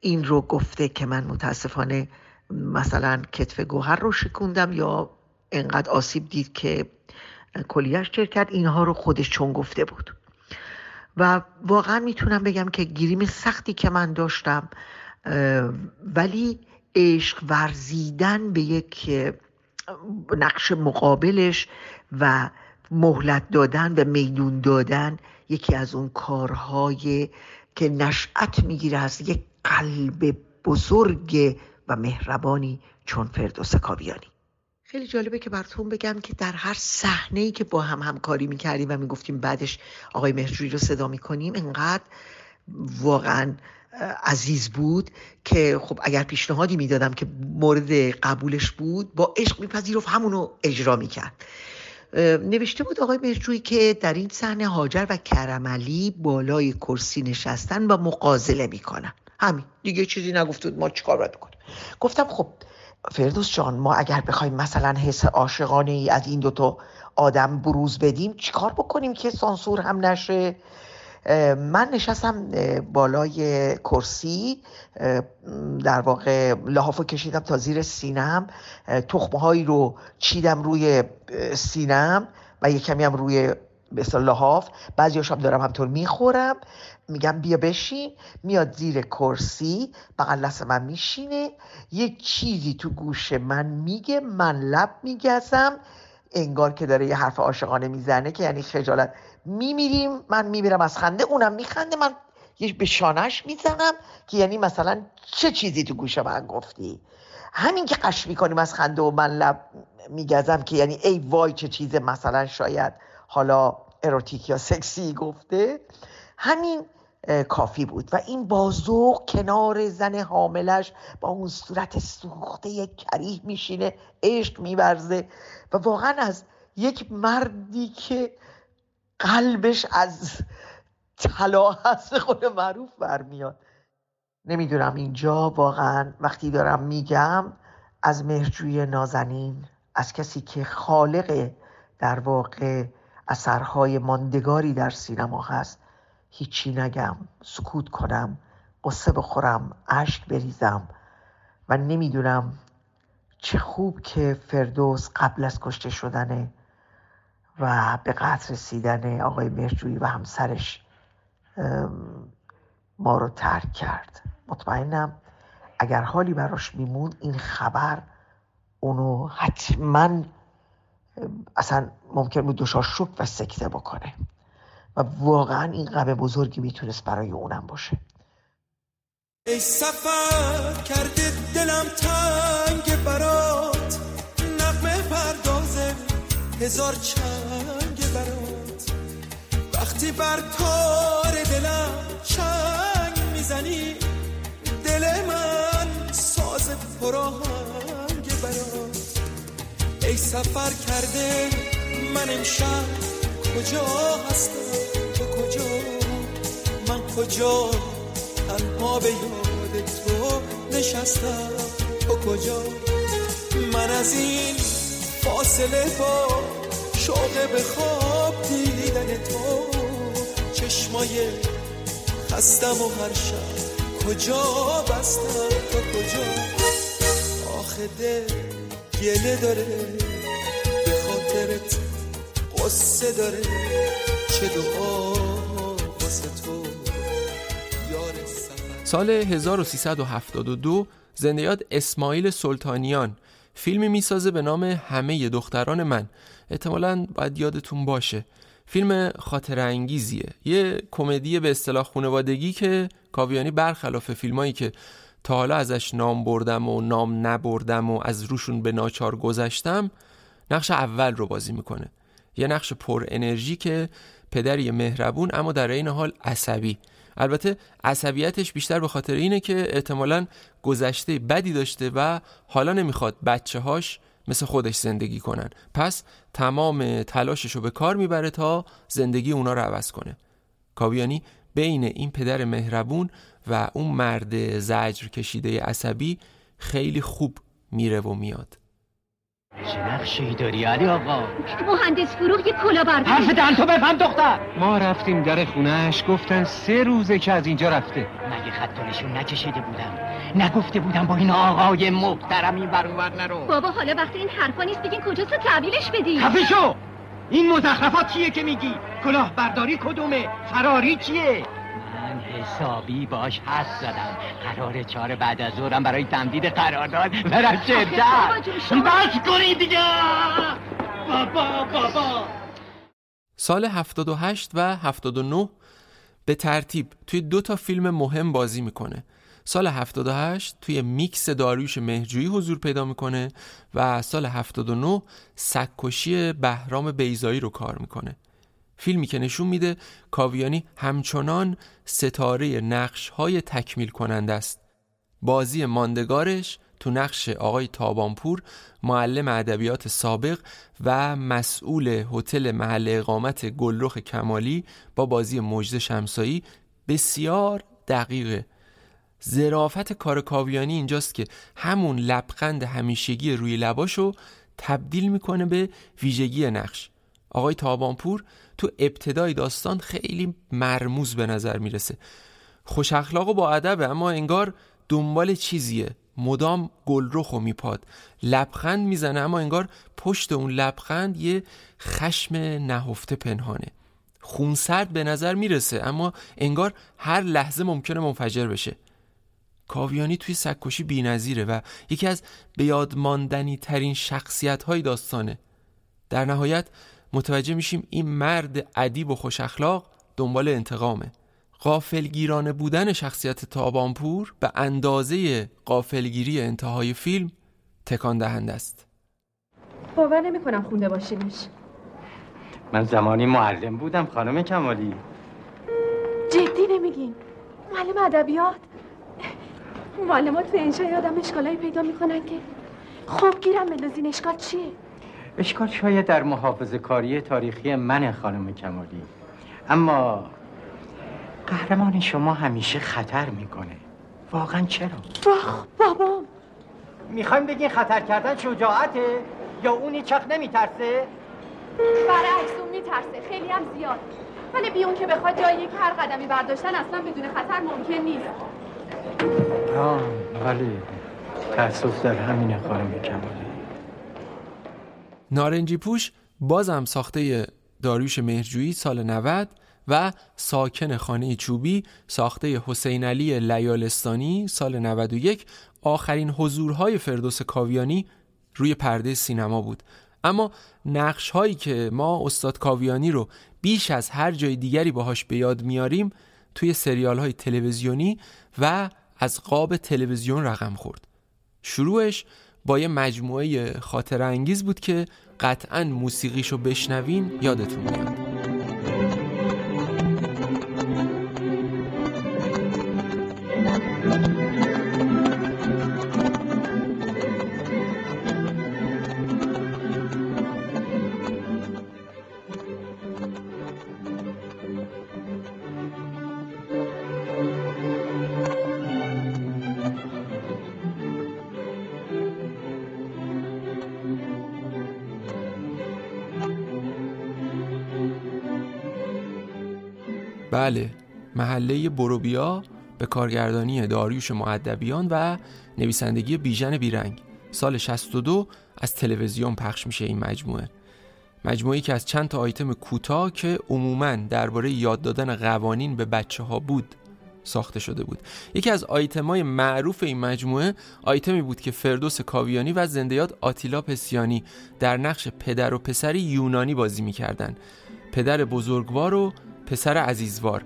این رو گفته که من متاسفانه مثلا کتف گوهر رو شکوندم یا انقدر آسیب دید که کلیش چر کرد اینها رو خودش چون گفته بود. و واقعا می‌تونم بگم که گیریم سختی که من داشتم ولی عشق ورزیدن به یک نقش مقابلش و مهلت دادن و میدون دادن یکی از اون کارهای که نشأت می‌گیره از یک قلب بزرگ و مهربانی چون فردوس کاویانی. خیلی جالبه که براتون بگم که در هر صحنه ای که با هم همکاری می‌کردیم و می‌گفتیم بعدش آقای مهرجویی رو صدا می‌کنیم انقدر واقعا عزیز بود که خب اگر پیشنهادی می‌دادم که مورد قبولش بود با عشق میپذیرفت همونو اجرا می‌کرد. نوشته بود آقای مهرجویی که در این صحنه هاجر و کرملی بالای کرسی نشستن و مقازله می‌کنن. همین. دیگه چیزی نگفت بود ما چیکار باید بکنیم؟ گفتم خب فردوس جان ما اگر بخوایم مثلا حس عاشقانه ای از این دوتا آدم بروز بدیم چیکار بکنیم که سانسور هم نشه؟ من نشستم بالای کرسی در واقع لحافو کشیدم تا زیر سینم. تخمه رو چیدم روی سینم و یه کمی هم روی به لحاف. بعضی هم دارم همطور می‌خورم. میگم بیا بشین. میاد زیر کرسی. بغل من میشینه. یه چیزی تو گوش من میگه. من لب میگزم. انگار که داره یه حرف عاشقانه می‌زنه که یعنی خجالت. میمیریم. من میمیرم از خنده. اونم میخنده. من یه به شانش می‌زنم که یعنی مثلا چه چیزی تو گوش من گفتی؟ همین که قش می‌کنیم از خنده و من لب میگزم که یعنی ای وای چه چیز مثلا شاید حالا اروتیک یا سکسی گفته همین کافی بود. و این بازوق کنار زن حاملش با اون صورت سوخته کریه میشینه عشق میورزه. و واقعا از یک مردی که قلبش از طلا هست خود معروف برمیاد. نمی‌دونم اینجا واقعا وقتی دارم میگم از مهرجوی نازنین از کسی که خالق در واقع اثرهای ماندگاری در سینما هست. هیچی نگم سکوت کنم قصه بخورم اشک بریزم و نمی‌دونم چه خوب که فردوس قبل از کشته شدنه و به قتل رسیدن آقای مهرجویی و همسرش ما رو ترک کرد. مطمئنم اگر حالی براش میمون این خبر اونو حتما اصلا ممکن بود دوشار شک و سکته بکنه. و واقعا این غم بزرگی می‌تونست برای اونم باشه. ای سفر کرده دلم تنگ برات. نقمه پردازه هزار چنگ برات. وقتی بر تار دلم چنگ می‌زنی دل من ساز پراهنگ برات. سفر کرده من امشب کجا هستم؟ تو کجا؟ من کجا؟ تنها به یاد تو نشستم. تو کجا؟ من از این فاصله با شوق به خواب دیدن تو. چشمای خستم و هر شب کجا بستم؟ تو کجا؟ آخه دل گله داره. به خاطرت قصه داره. چه دعا واسه تو سال 1372 زندیات اسماعیل سلطانیان. فیلمی می‌سازه به نام همه دختران من. احتمالا باید یادتون باشه. فیلم خاطر انگیزیه یه کمدی به اصطلاح خانوادگی که کاویانی برخلاف فیلمایی که تا حالا ازش نام بردم و نام نبردم و از روشون به ناچار گذشتم نقش اول رو بازی می‌کنه. یه نقش پر انرژی که پدری مهربون اما در این حال عصبی. البته عصبیتش بیشتر به خاطر اینه که احتمالا گذشته بدی داشته و حالا نمی‌خواد بچه هاش مثل خودش زندگی کنن. پس تمام تلاشش رو به کار می‌بره تا زندگی اونا رو عوض کنه. کاویانی بین این پدر مهربون و اون مرد زجر کشیده عصبی خیلی خوب میره و میاد. چه نقشه‌ای داری علی آقا؟ مهندس فروغ یه کلا برداری. حرف دهن تو بفهم دختر. ما رفتیم در خونهش گفتن سه روزه که از اینجا رفته. مگه خط نشون نکشیده بودم؟ نگفته بودم با این آقای محترم این برونور نرو. بابا حالا وقتی این حرفا نیست بگین کجاست تحویلش بدی. خفه شو. این مزخرفات چیه که میگی؟ کلاه برداری کدومه؟ فراری چیه؟ من حسابی باش حس زدم. قرار چهار بعد از ظهرم برای تمدید قرارداد برم شرکت. بس کنی دیگه. بابا بابا سال 78 و 79 به ترتیب توی دو تا فیلم مهم بازی می‌کنه. سال 78 توی میکس داریوش مهجویی حضور پیدا می‌کنه و سال 79 سکوشی بهرام بیزایی رو کار می‌کنه. فیلمی که نشون میده کاویانی همچنان ستاره نقش های تکمیل کننده است. بازی ماندگارش تو نقش آقای تابانپور معلم ادبیات سابق و مسئول هتل محل اقامت گلرخ کمالی با بازی مجد شمسایی بسیار دقیقه زرافت کار کاویانی اینجاست که همون لبخند همیشگی روی لباشو تبدیل می‌کنه به ویژگی نقش. آقای تابانپور تو ابتدای داستان خیلی مرموز به نظر می‌رسه. خوش اخلاق و با ادبه اما انگار دنبال چیزیه. مدام گلرخ و میپاد. لبخند می‌زنه اما انگار پشت اون لبخند یه خشم نهفته پنهانه. خونسرد به نظر می‌رسه اما انگار هر لحظه ممکنه منفجر بشه. کاویانی توی سکوشی بی و یکی از بیادماندنی ترین شخصیت های داستانه. در نهایت متوجه میشیم این مرد ادیب و خوش اخلاق دنبال انتقامه. قافلگیرانه بودن شخصیت تابانپور به اندازه قافلگیری انتهای فیلم تکان دهنده است. باور نمی کنم خونده باشینش من زمانی معلم بودم خانم کمالی. جدی نمیگین. معلم ادبیات. معلمات تو انشای آدم اشکالایی پیدا می‌کنن که. خب گیرم بندازین اشکال چیه؟ اشکال شاید در محافظ کاری تاریخی من خانم کمالی. اما قهرمان شما همیشه خطر می‌کنه. واقعا چرا؟ واخ بابام می‌خوایم بگین خطر کردن شجاعته یا اونی چخ نمیترسه؟ برعکس اون میترسه. خیلی هم زیاد. ولی بیون که بخواد جایی که هر قدمی برداشتن اصلا بدون خطر ممکن نیست. آه ولی تأسف در همین خانم کمالی. نارنجی پوش بازم ساخته داریوش مهرجویی سال 90 و ساکن خانه چوبی ساخته حسین علی لیالستانی سال 91 آخرین حضورهای فردوس کاویانی روی پرده سینما بود. اما نقش هایی که ما استاد کاویانی رو بیش از هر جای دیگری باهاش به یاد میاریم توی سریال های تلویزیونی و از قاب تلویزیون رقم خورد. شروعش با یه مجموعه خاطر انگیز بود که قطعا موسیقیشو بشنوین یادتون میاد. بله. محله بروبیا به کارگردانی داریوش معدبیان و نویسندگی بیژن بیرنگ. سال 62 از تلویزیون پخش میشه این مجموعه. مجموعی که از چند تا آیتم کوتاه که عموما درباره یاد دادن قوانین به بچه ها بود ساخته شده بود. یکی از آیتمای معروف این مجموعه آیتمی بود که فردوس کاویانی و زندیات آتیلا پسیانی در نقش پدر و پسری یونانی بازی می‌کردن پدر بزرگوار و پسر عزیزوار.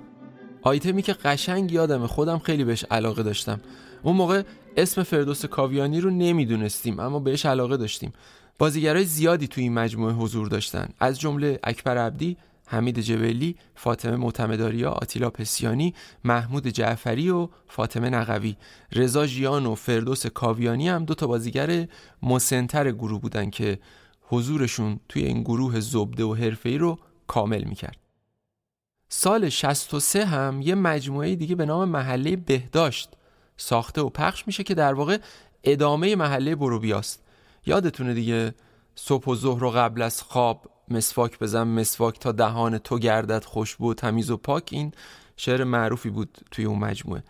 آیتمی که قشنگ یادم خودم خیلی بهش علاقه داشتم. اون موقع اسم فردوس کاویانی رو نمی‌دونستیم اما بهش علاقه داشتیم. بازیگرای زیادی توی این مجموعه حضور داشتن. از جمله اکبر عبدی حمید جبلی، فاطمه معتمداریا، آتیلا پسیانی، محمود جعفری و فاطمه نقوی. رضا ژیان و فردوس کاویانی هم دو تا بازیگر مسنتر گروه بودن که حضورشون توی این گروه زبده و حرفه‌ای رو کامل می‌کرد. سال 63 هم یه مجموعه دیگه به نام محله بهداشت ساخته و پخش میشه که در واقع ادامه محله بروبیاست یادتونه دیگه صبح و ظهر و قبل از خواب مسواک بزن مسواک تا دهان تو گردد خوشبو تمیز و پاک. این شعر معروفی بود توی اون مجموعه.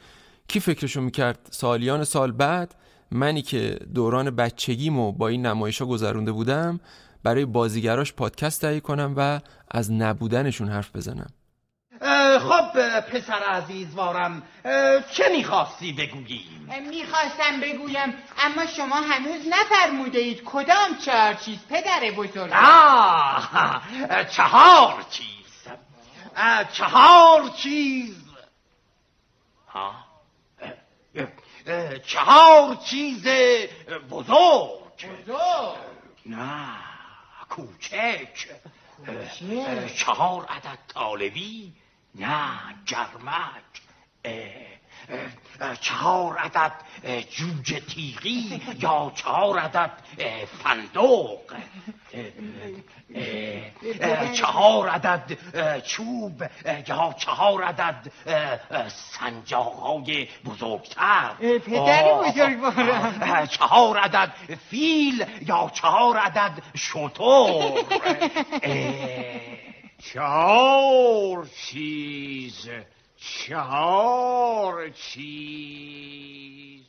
کی فکرشو می‌کرد؟ سالیان سال بعد منی که دوران بچگیمو با این نمایشا گذرونده بودم برای بازیگراش پادکست تهیه کنم و از نبودنشون حرف بزنم. خب پسر عزیزوارم چه می‌خواستی بگوییم؟ می‌خواستم بگویم اما شما هنوز نفرموده اید کدام چهار چیز پدر بزرگ؟ آه چهار چیز. چهار چیز. ها؟ چهار چیز بزرگ. بزرگ؟ نه کوچک. چهار عدد طالبی. نه گرمک چهار عدد جوجه تیغی یا چهار عدد فندق چهار عدد چوب یا چهار عدد سنجاقهای بزرگتر. پدر بزرگوارم چهار عدد فیل یا چهار عدد شطور چهار چیز چهار چیز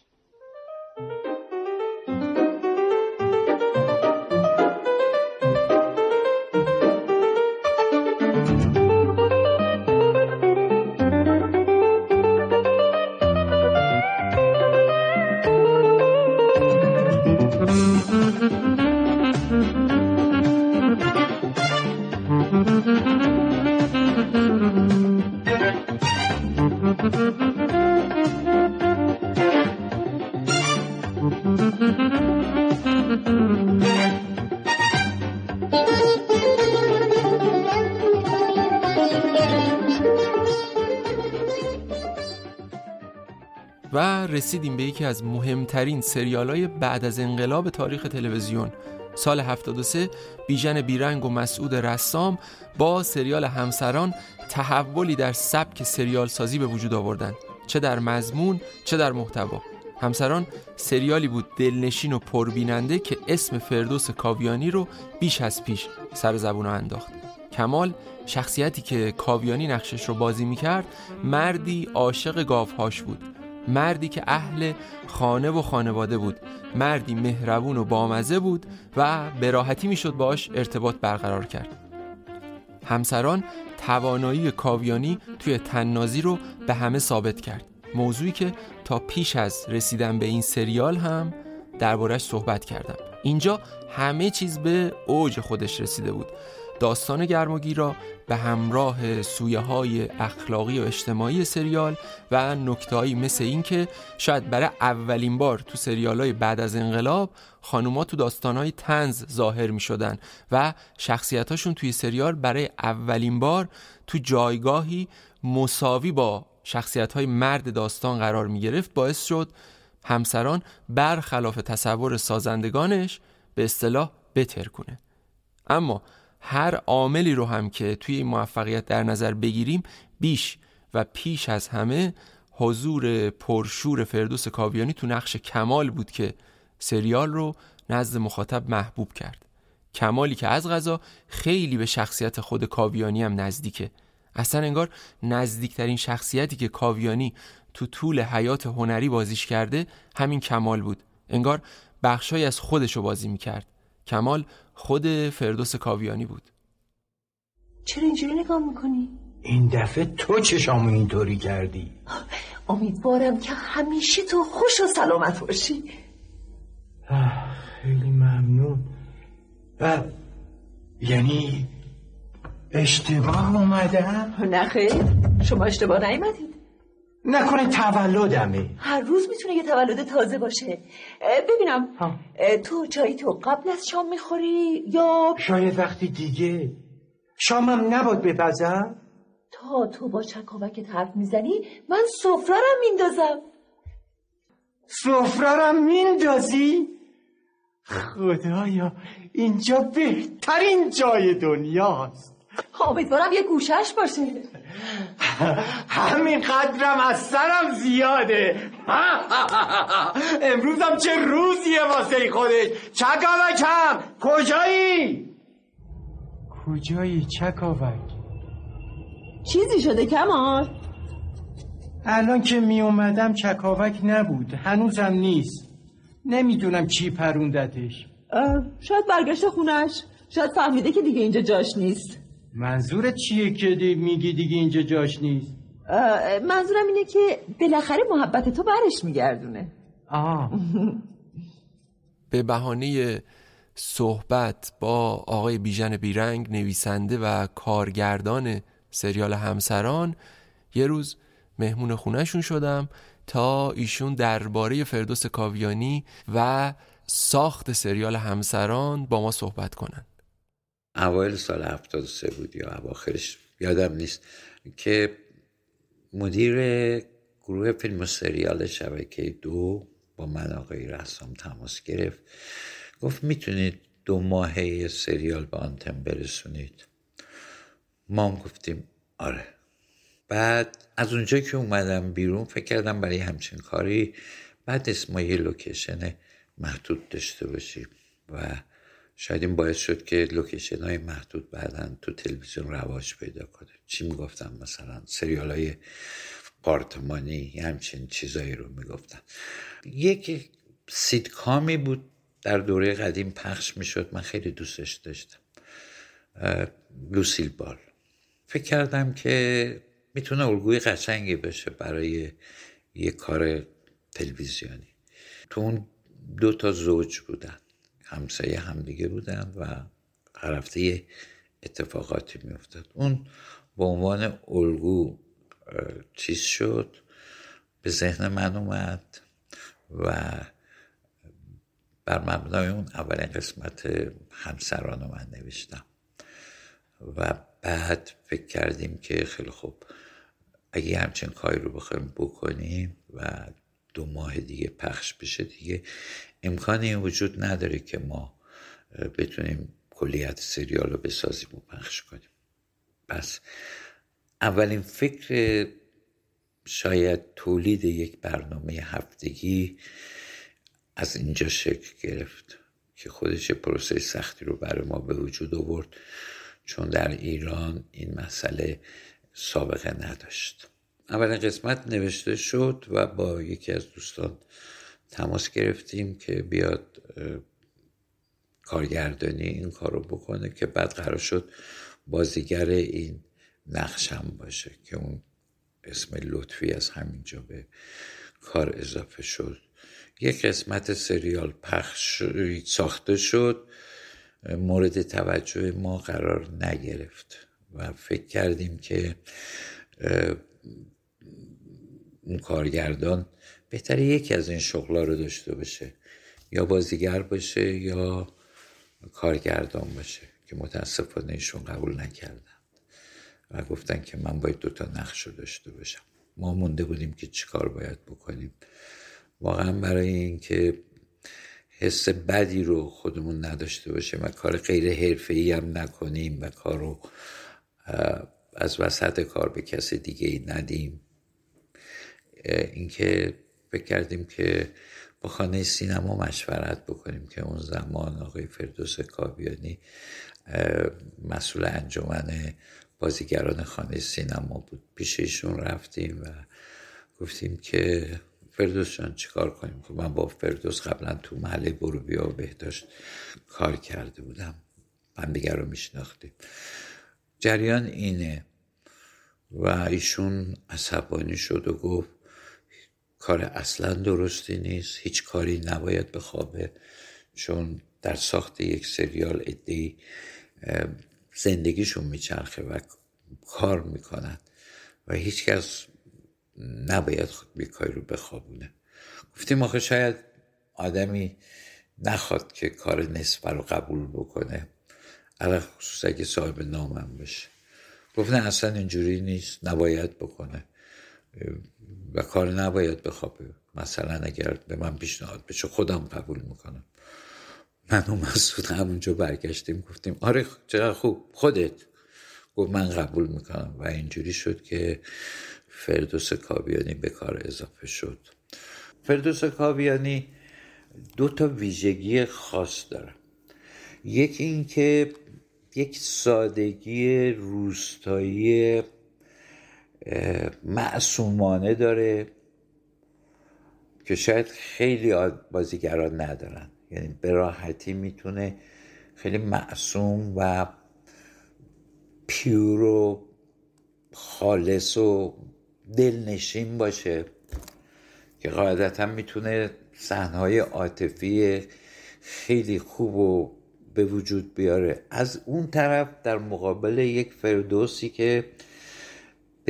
رسیدیم به یکی از مهمترین سریال های بعد از انقلاب تاریخ تلویزیون. سال 73 بیژن بیرنگ و مسعود رسام با سریال همسران تحولی در سبک سریال سازی به وجود آوردند چه در مضمون چه در محتوا. همسران سریالی بود دلنشین و پربیننده که اسم فردوس کاویانی رو بیش از پیش سر زبون انداخت. کمال شخصیتی که کاویانی نقشش رو بازی می‌کرد مردی عاشق گاوهاش بود. مردی که اهل خانه و خانواده بود مردی مهربون و بامزه بود و به راحتی می‌شد باش ارتباط برقرار کرد. همسران توانایی کاویانی توی تننازی رو به همه ثابت کرد. موضوعی که تا پیش از رسیدن به این سریال هم دربارش صحبت کردم. اینجا همه چیز به اوج خودش رسیده بود. داستان گرماگی را به همراه سویه های اخلاقی و اجتماعی سریال و نکتهایی مثل این که شاید برای اولین بار تو سریال های بعد از انقلاب خانوما تو داستان های تنز ظاهر می شدن و شخصیت هاشون توی سریال برای اولین بار تو جایگاهی مساوی با شخصیت های مرد داستان قرار می گرفت باعث شد همسران برخلاف تصور سازندگانش به اصطلاح بتر کنه اما هر عاملی رو هم که توی این موفقیت در نظر بگیریم بیش و پیش از همه حضور پرشور فردوس کاویانی تو نقش کمال بود که سریال رو نزد مخاطب محبوب کرد. کمالی که از غذا خیلی به شخصیت خود کاویانی هم نزدیکه. اصلا انگار نزدیکترین شخصیتی که کاویانی تو طول حیات هنری بازیش کرده همین کمال بود. انگار بخشای از خودش رو بازی می‌کرد. کمال خود فردوس کاویانی بود. چرا اینجوری نگاه می‌کنی؟ این دفعه تو چشامو اینطوری کردی. امیدوارم که همیشه تو خوش و سلامت باشی. خیلی ممنون. و یعنی اشتباه اومدم؟ نه خیر شما اشتباه نیومدید. نکنه تولدمه. هر روز می‌تونه یه تولد تازه باشه. ببینم تو چایی تو قبل از شام می‌خوری یا شاید وقتی دیگه. شامم نباد بپزم تا تو با چکاوکت حرف می‌زنی من سفرارم میندازم. سفرارم میندازی؟ خدایا اینجا بهترین جای دنیاست. امیدوارم یه گوشش باشه. همین قدرم از سرم زیاده. امروزم چه روزیه واسه خودش. چکاوکم کجایی؟ کجایی چکاوک؟ چیزی شده کمال؟ الان که می اومدم چکاوک نبود. هنوزم نیست. نمی‌دونم چی پروندتش. شاید برگشت خونش. شاید فهمیده که دیگه اینجا جاش نیست. منظورت چیه که میگی دیگه اینجا جاش نیست؟ منظورم اینه که بالاخره محبت تو برش میگردونه. آه به بهانه صحبت با آقای بیژن بیرنگ نویسنده و کارگردان سریال همسران یه روز مهمون خونهشون شدم تا ایشون درباره فردوس کاویانی و ساخت سریال همسران با ما صحبت کنن. اوایل سال 73 بود یا اواخرش یادم نیست که مدیر گروه فیلم و سریال شبکه دو با من آقای رسام تماس گرفت. گفت می‌تونید دو ماهه سریال به آنتن برسونید. ما هم گفتیم آره. بعد از اونجا که اومدم بیرون فکر کردم برای همچین کاری بعد اسم یه لوکیشن محدود داشته باشیم و شاید این باعث شد که لوکیشن های محدود بعدا تو تلویزیون رواج پیدا کنه. چی می‌گفتم مثلا سریال های آپارتمانی همچین چیزایی رو می‌گفتن. یک سیدکامی بود در دوره قدیم پخش می‌شد. من خیلی دوستش داشتم. لوسیل بال. فکر کردم که می‌تونه الگوی قشنگی بشه برای یه کار تلویزیونی. تو اون دو تا زوج بودن. همسایه همدیگه بودن و هر هفته اتفاقاتی میافتاد. اون به عنوان الگو چیز شد به ذهن من اومد و بر مبنای اون اولین قسمت همسران من نوشتم. و بعد فکر کردیم که خیلی خوب اگه همچین کاری رو بخوایم بکنیم و دو ماه دیگه پخش بشه دیگه امکانی وجود نداره که ما بتونیم کلیت سریال رو بسازیم و پخش کنیم. پس اولین فکر شاید تولید یک برنامه هفتگی از اینجا شکل گرفت که خودش پروسه سختی رو برای ما به وجود آورد چون در ایران این مسئله سابقه نداشت. اولین قسمت نوشته شد و با یکی از دوستان تماس گرفتیم که بیاد کارگردانی این کار رو بکنه که بعد قرار شد بازیگر این نقشم باشه که اون اسم لطفی از همینجا به کار اضافه شد. یک قسمت سریال پخش ساخته شد. مورد توجه ما قرار نگرفت و فکر کردیم که اون کارگردان بهتره یکی از این شغلا رو داشته باشه. یا بازیگر باشه یا کارگردان باشه که متاسفانه ایشون قبول نکردن و گفتن که من باید دوتا نقش رو داشته باشم. ما مونده بودیم که چیکار باید بکنیم. واقعا برای اینکه حس بدی رو خودمون نداشته باشیم و کار غیر حرفه‌ای هم نکنیم و کار رو از وسط کار به کسی دیگه ای ندیم اینکه فکر کردیم که با خانه سینما مشورت بکنیم که اون زمان آقای فردوس کابیانی مسئول انجمن بازیگران خانه سینما بود. پیش ایشون رفتیم و گفتیم که فردوس جان چیکار کنیم؟ خب من با فردوس قبلا تو محله برو بیا بهداشت کار کرده بودم. من دیگر رو میشناختیم. جریان اینه. و ایشون عصبانی شد و گفت کار اصلا درستی نیست. هیچ کاری نباید بخوابه چون در ساخت یک سریال ادهی زندگیشون میچرخه و کار می‌کنن و هیچکس نباید خود کاری رو بخوابونه. گفتیم آخه شاید آدمی نخواد که کار نصفه رو قبول بکنه علا خصوص اگه صاحب نامم بشه گفت نه اصلا اینجوری نیست نباید بکنه. و کار نباید بخوابه. مثلا اگر به من پیشنهاد بشه خودم قبول می‌کنم. من و مسعود همونجا برگشتیم گفتیم آره چقدر خوب خودت. گفت من قبول می‌کنم. و اینجوری شد که فردوس کابیانی به کار اضافه شد. فردوس کابیانی دو تا ویژگی خاص داره. یکی این که یک سادگی روستایی معصومانه داره که شاید خیلی بازیگران ندارن. یعنی به راحتی می‌تونه خیلی معصوم و پیور و خالص و دلنشین باشه که قاعدتا می‌تونه صحنه‌های عاطفی خیلی خوب و به وجود بیاره. از اون طرف در مقابل یک فردوسی که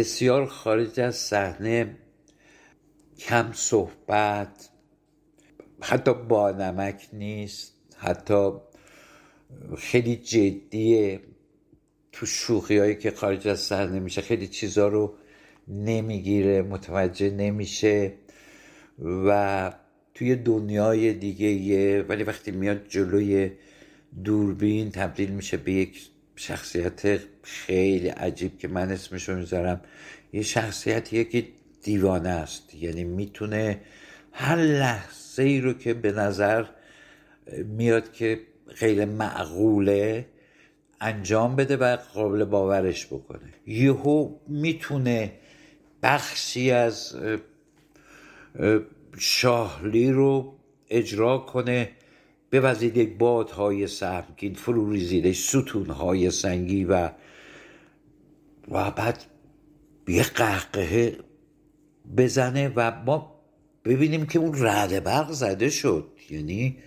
بسیار خارج از صحنه کم صحبت حتی با نمک نیست حتی خیلی جدیه. تو شوخی هایی که خارج از صحنه میشه خیلی چیزا رو نمی‌گیره متوجه نمیشه و توی دنیای دیگه یه ولی وقتی میاد جلوی دوربین تبدیل میشه به یک شخصیت خیلی عجیب که من اسمشو می‌ذارم. یه شخصیتیه که دیوانه است. یعنی می‌تونه هر لحظه ای رو که به نظر میاد که غیر معقوله انجام بده و قابل باورش بکنه. یهو می‌تونه بخشی از شاهلی رو اجرا کنه بوزید یک بادهای سهمگین فرو ریزیده ستونهای سنگی و و بعد یه قهقه بزنه و ما ببینیم که اون رعد برق زده شد. یعنی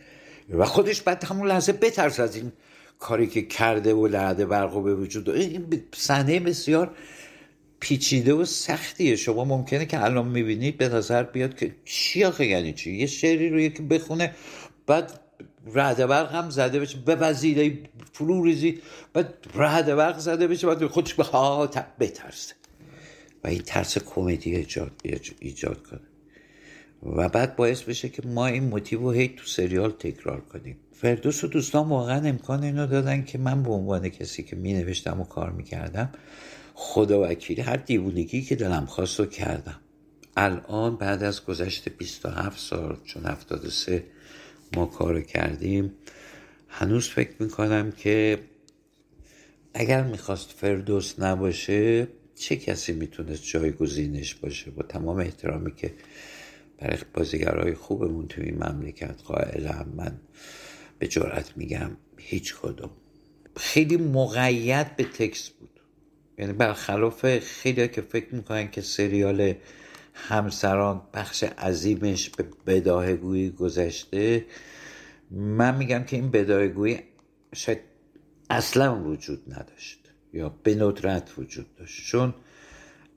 و خودش بعد همون لحظه بترس از این کاری که کرده و رعد برق به وجود این صحنه بسیار پیچیده و سختیه. شما ممکنه که الان می‌بینید به نظر بیاد که چی آخه؟ یعنی چی؟ یه شعری رو یکی بخونه بعد رعد برق هم زده بشه. به وزیده فرو ریزی. بعد رعد برق زده بشه. بعد خودش به بترسه. و این ترس کمدی ایجاد, ایجاد کنه. و بعد باعث بشه که ما این موتیو رو هی تو سریال تکرار کنیم. فردوس و دوستان واقعا امکان اینو دادن که من به عنوان کسی که می نوشتم و کار می‌کردم خدا وکیلی هر دیوونگی که دلم خواست رو کردم. الان بعد از گذشت 27 سال چون 73 ما کار کردیم. هنوز فکر می‌کنم که اگر می‌خواست فردوس نباشه چه کسی می‌تونست جایگزینش باشه؟ با تمام احترامی که برای بازیگرهای خوبمون توی این مملکت قائلم من به جرات میگم هیچ کدوم. خیلی مقید به تکست بود. یعنی برخلاف خیلی که فکر می‌کنن که سریال همسران بخش عظیمش به بداهگویی گذشته. من میگم که این بداهگویی شاید اصلا وجود نداشت یا به ندرت وجود داشت. چون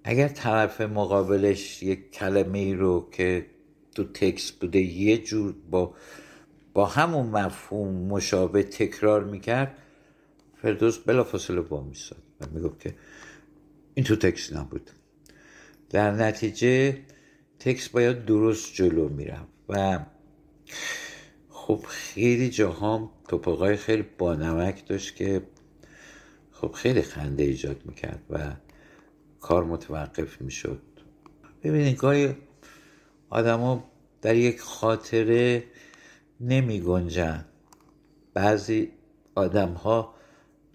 اگر طرف مقابلش یک کلمه ای رو که تو تکس بوده یه جور با با همون مفهوم مشابه تکرار می‌کرد فردوس بلا فاصله با میساد و می‌گفت که این تو تکس نبود. در نتیجه تکس باید درست جلو میرم و خب خیلی جاها توپقای خیلی بانمک داشت که خب خیلی خنده ایجاد می‌کرد و کار متوقف می‌شد. ببینید گاهی آدما در یک خاطره نمی گنجن. بعضی آدم ها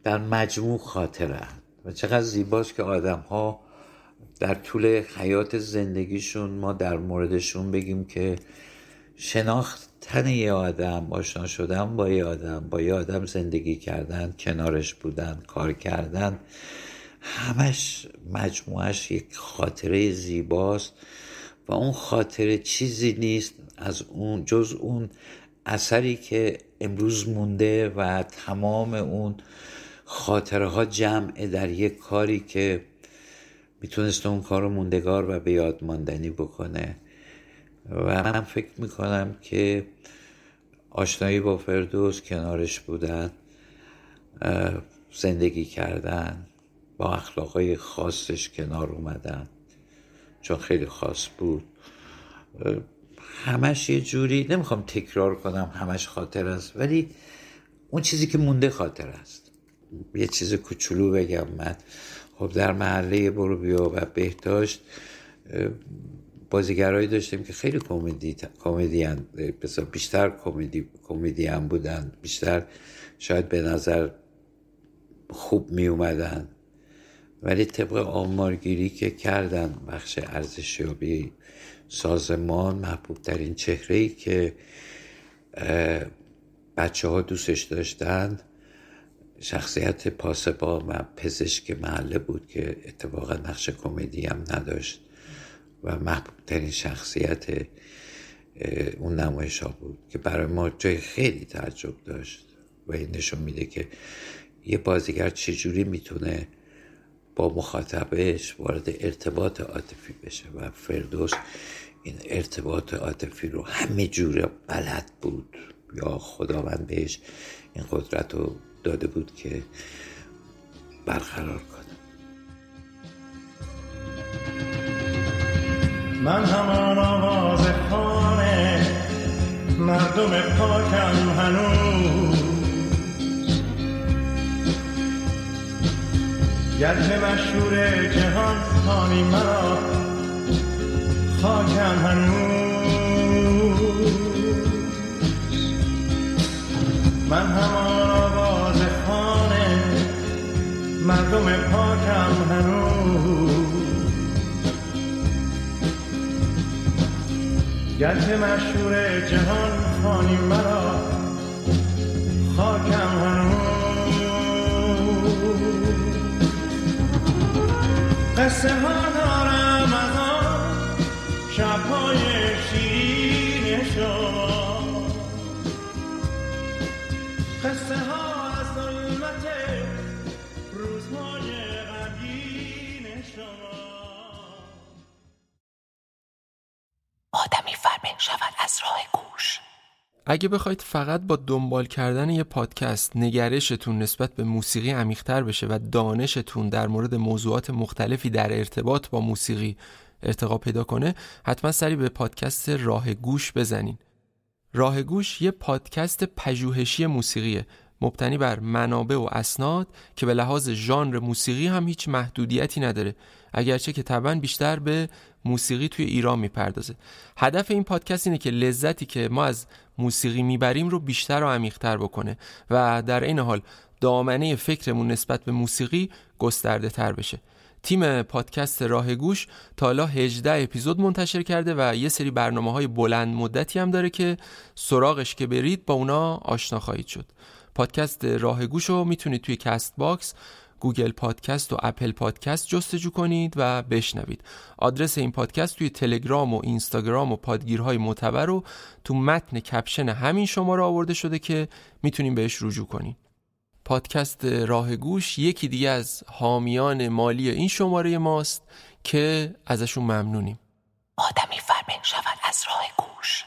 در مجموع خاطره و چقدر زیباست که آدم ها در طول حیات زندگیشون ما در موردشون بگیم که شناختن یه آدم آشنا شدن با یه آدم با یه آدم زندگی کردن کنارش بودن کار کردن همش مجموعش یک خاطره زیباست و اون خاطره چیزی نیست از اون جز اون اثری که امروز مونده و تمام اون خاطره ها جمعه در یک کاری که می‌تونست اون کار رو موندگار و به یاد ماندنی بکنه. و من فکر می‌کنم که آشنایی با فردوس کنارش بودن زندگی کردن با اخلاقای خاصش کنار اومدن چون خیلی خاص بود. همش یه جوری نمی‌خوام تکرار کنم همش خاطر است ولی اون چیزی که مونده خاطر است. یه چیز کوچولو بگم من. خب در محله برو بیا و بهداشت بازیگرایی داشتیم که خیلی کمدی کمدین بیشتر کمدی کمدین بودن بیشتر شاید به نظر خوب می اومدن ولی طبق آمارگیری که کردن بخش ارزشیابی سازمان محبوب ترین چهره ای که بچه ها دوستش داشتن شخصیت پاسبا و پزشک محله بود که اتفاقا نقش کمدی هم نداشت و محبوب ترین شخصیت اون نمایش ها بود که برای ما جای خیلی تعجب داشت و این نشون میده که یه بازیگر چجوری می‌تونه با مخاطبش وارد ارتباط عاطفی بشه و فردوس این ارتباط عاطفی رو همه جوره بلد بود. یا خداوند بهش این قدرت رو داده بود که برقرار کنه من همان آواز خانه مردم پاکم هنوز. گرد مشهور جهان خانی مرا خاکم هنوز. من همان مردم پاکم هنوز. گرچه مشهور جهان خانی مرا خاکم هنوز. قصه ها دارم از آن شبهای شیرین شما قصه ها آدمی فربه شود از راه گوش. اگه بخواید فقط با دنبال کردن یه پادکست نگرشتون نسبت به موسیقی عمیقتر بشه و دانشتون در مورد موضوعات مختلفی در ارتباط با موسیقی ارتقا پیدا کنه حتما سری به پادکست راه گوش بزنین. راه گوش یه پادکست پژوهشی موسیقیه مبتنی بر منابع و اسناد که به لحاظ ژانر موسیقی هم هیچ محدودیتی نداره. اگرچه که طبعا بیشتر به موسیقی توی ایران می‌پردازه. هدف این پادکست اینه که لذتی که ما از موسیقی می‌بریم رو بیشتر و عمیقتر بکنه و در این حال دامنه فکرمون نسبت به موسیقی گسترده تر بشه. تیم پادکست راه گوش تا حالا 18 اپیزود منتشر کرده و یه سری برنامه های بلند مدتی هم داره که سراغش که برید با اونا آشنا خواهید شد. پادکست راه گوش رو می‌تونید توی Castbox Google Podcast و Apple Podcast جستجو کنید و بشنوید. آدرس این پادکست توی تلگرام و اینستاگرام و پادگیرهای معتبر رو تو متن کپشن همین شماره آورده شده که می‌تونیم بهش رجوع کنید پادکست راه گوش یکی دیگه از حامیان مالی این شماره ماست که ازشون ممنونیم. آدمی فربه شود از راه گوش.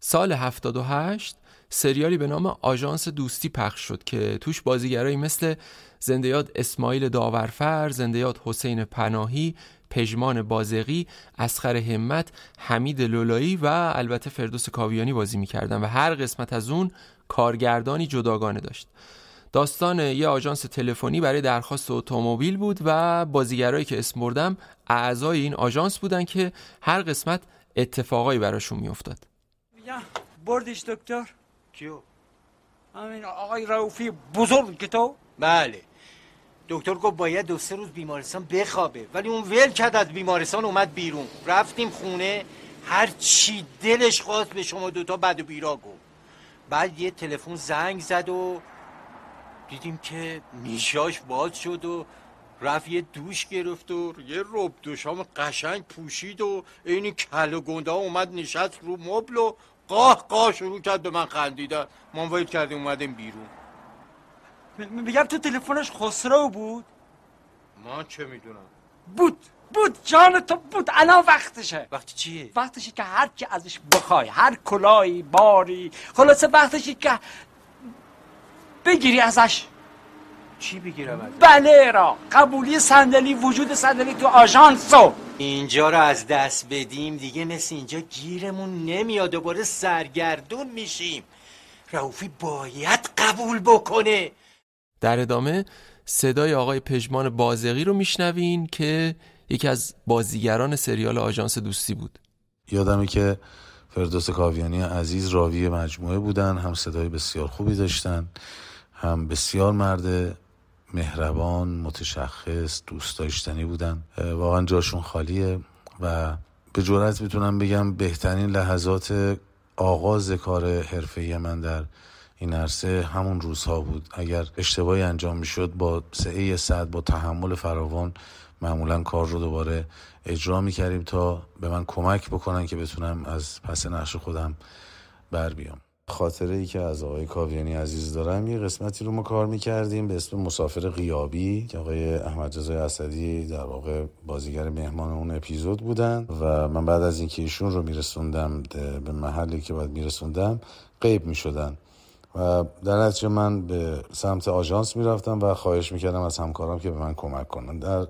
سال 78 سریالی به نام آژانس دوستی پخش شد که توش بازیگرایی مثل زندیات اسماعیل داورفر، زندیات حسین پناهی، پژمان بازقی، اسخر همت، حمید لولایی و البته فردوس کاویانی بازی می‌کردن و هر قسمت از اون کارگردانی جداگانه داشت. داستان یه آژانس تلفنی برای درخواست اتومبیل بود و بازیگرایی که اسم بردم اعضای این آژانس بودن که هر قسمت اتفاقایی براشون میافتاد. بردش دکتر کیو؟ همین آقای روفی بزرگ تو؟ بله. دکتر گفت باید دو سه روز بیمارستان بخوابه. ولی اون ول کرد از بیمارستان اومد بیرون. رفتیم خونه. هر چی دلش خواست به شما دوتا بد و بیرا گفت. بعد یه تلفن زنگ زد و دیدیم که میشاش باز شد و رفت یه دوش گرفت و یه رب دوشام قشنگ پوشید و این کل و گنده اومد نشست رو مبل و قاه قاه شروع کرد به من خندیدن. ما وید کردیم اومدیم بیرون. میگم تو تلفنش خسرو بود؟ من چه می‌دونم؟ بود بود جان تو بود. الان وقتشه. وقتی چیه؟ وقتشه که هر کی ازش بخوای هر کلایی باری. خلاصه وقتشه که بگیری ازش. چی بگیرم ازش؟ بله را. قبولی صندلی وجود صندلی تو آژانسو اینجا رو از دست بدیم. دیگه مثل اینجا گیرمون نمیاد. دوباره سرگردون میشیم. رئوفی باید قبول بکنه. در ادامه صدای آقای پژمان بازقی رو میشنوین که یکی از بازیگران سریال آژانس دوستی بود. یادمه که فردوس کاویانی عزیز راوی مجموعه بودن. هم صدای بسیار خوبی داشتن هم بسیار مرد مهربان متشخص دوست داشتنی بودن. واقعا جاشون خالیه و به جرات می‌تونم بگم بهترین لحظات آغاز کار حرفه من در این عرصه همون روزها بود. اگر اشتباهی انجام می‌شد با سعه صد با تحمل فراوان معمولا کار رو دوباره اجرا می‌کردیم تا به من کمک بکنن که بتونم از پس نقش خودم بر بیام. خاطره ای که از آقای کاویانی عزیز دارم یه قسمتی رو ما کار می‌کردیم به اسم مسافر غیابی که آقای احمد رضای اسدی در واقع بازیگر مهمان اون اپیزود بودن و من بعد از اینکه ایشون رو میرسوندم به محلی که باید میرسوندم غیب می‌شدن. و در نتیجه من به سمت آژانس می‌رفتم و خواهش می‌کردم از همکارم که به من کمک کنن. در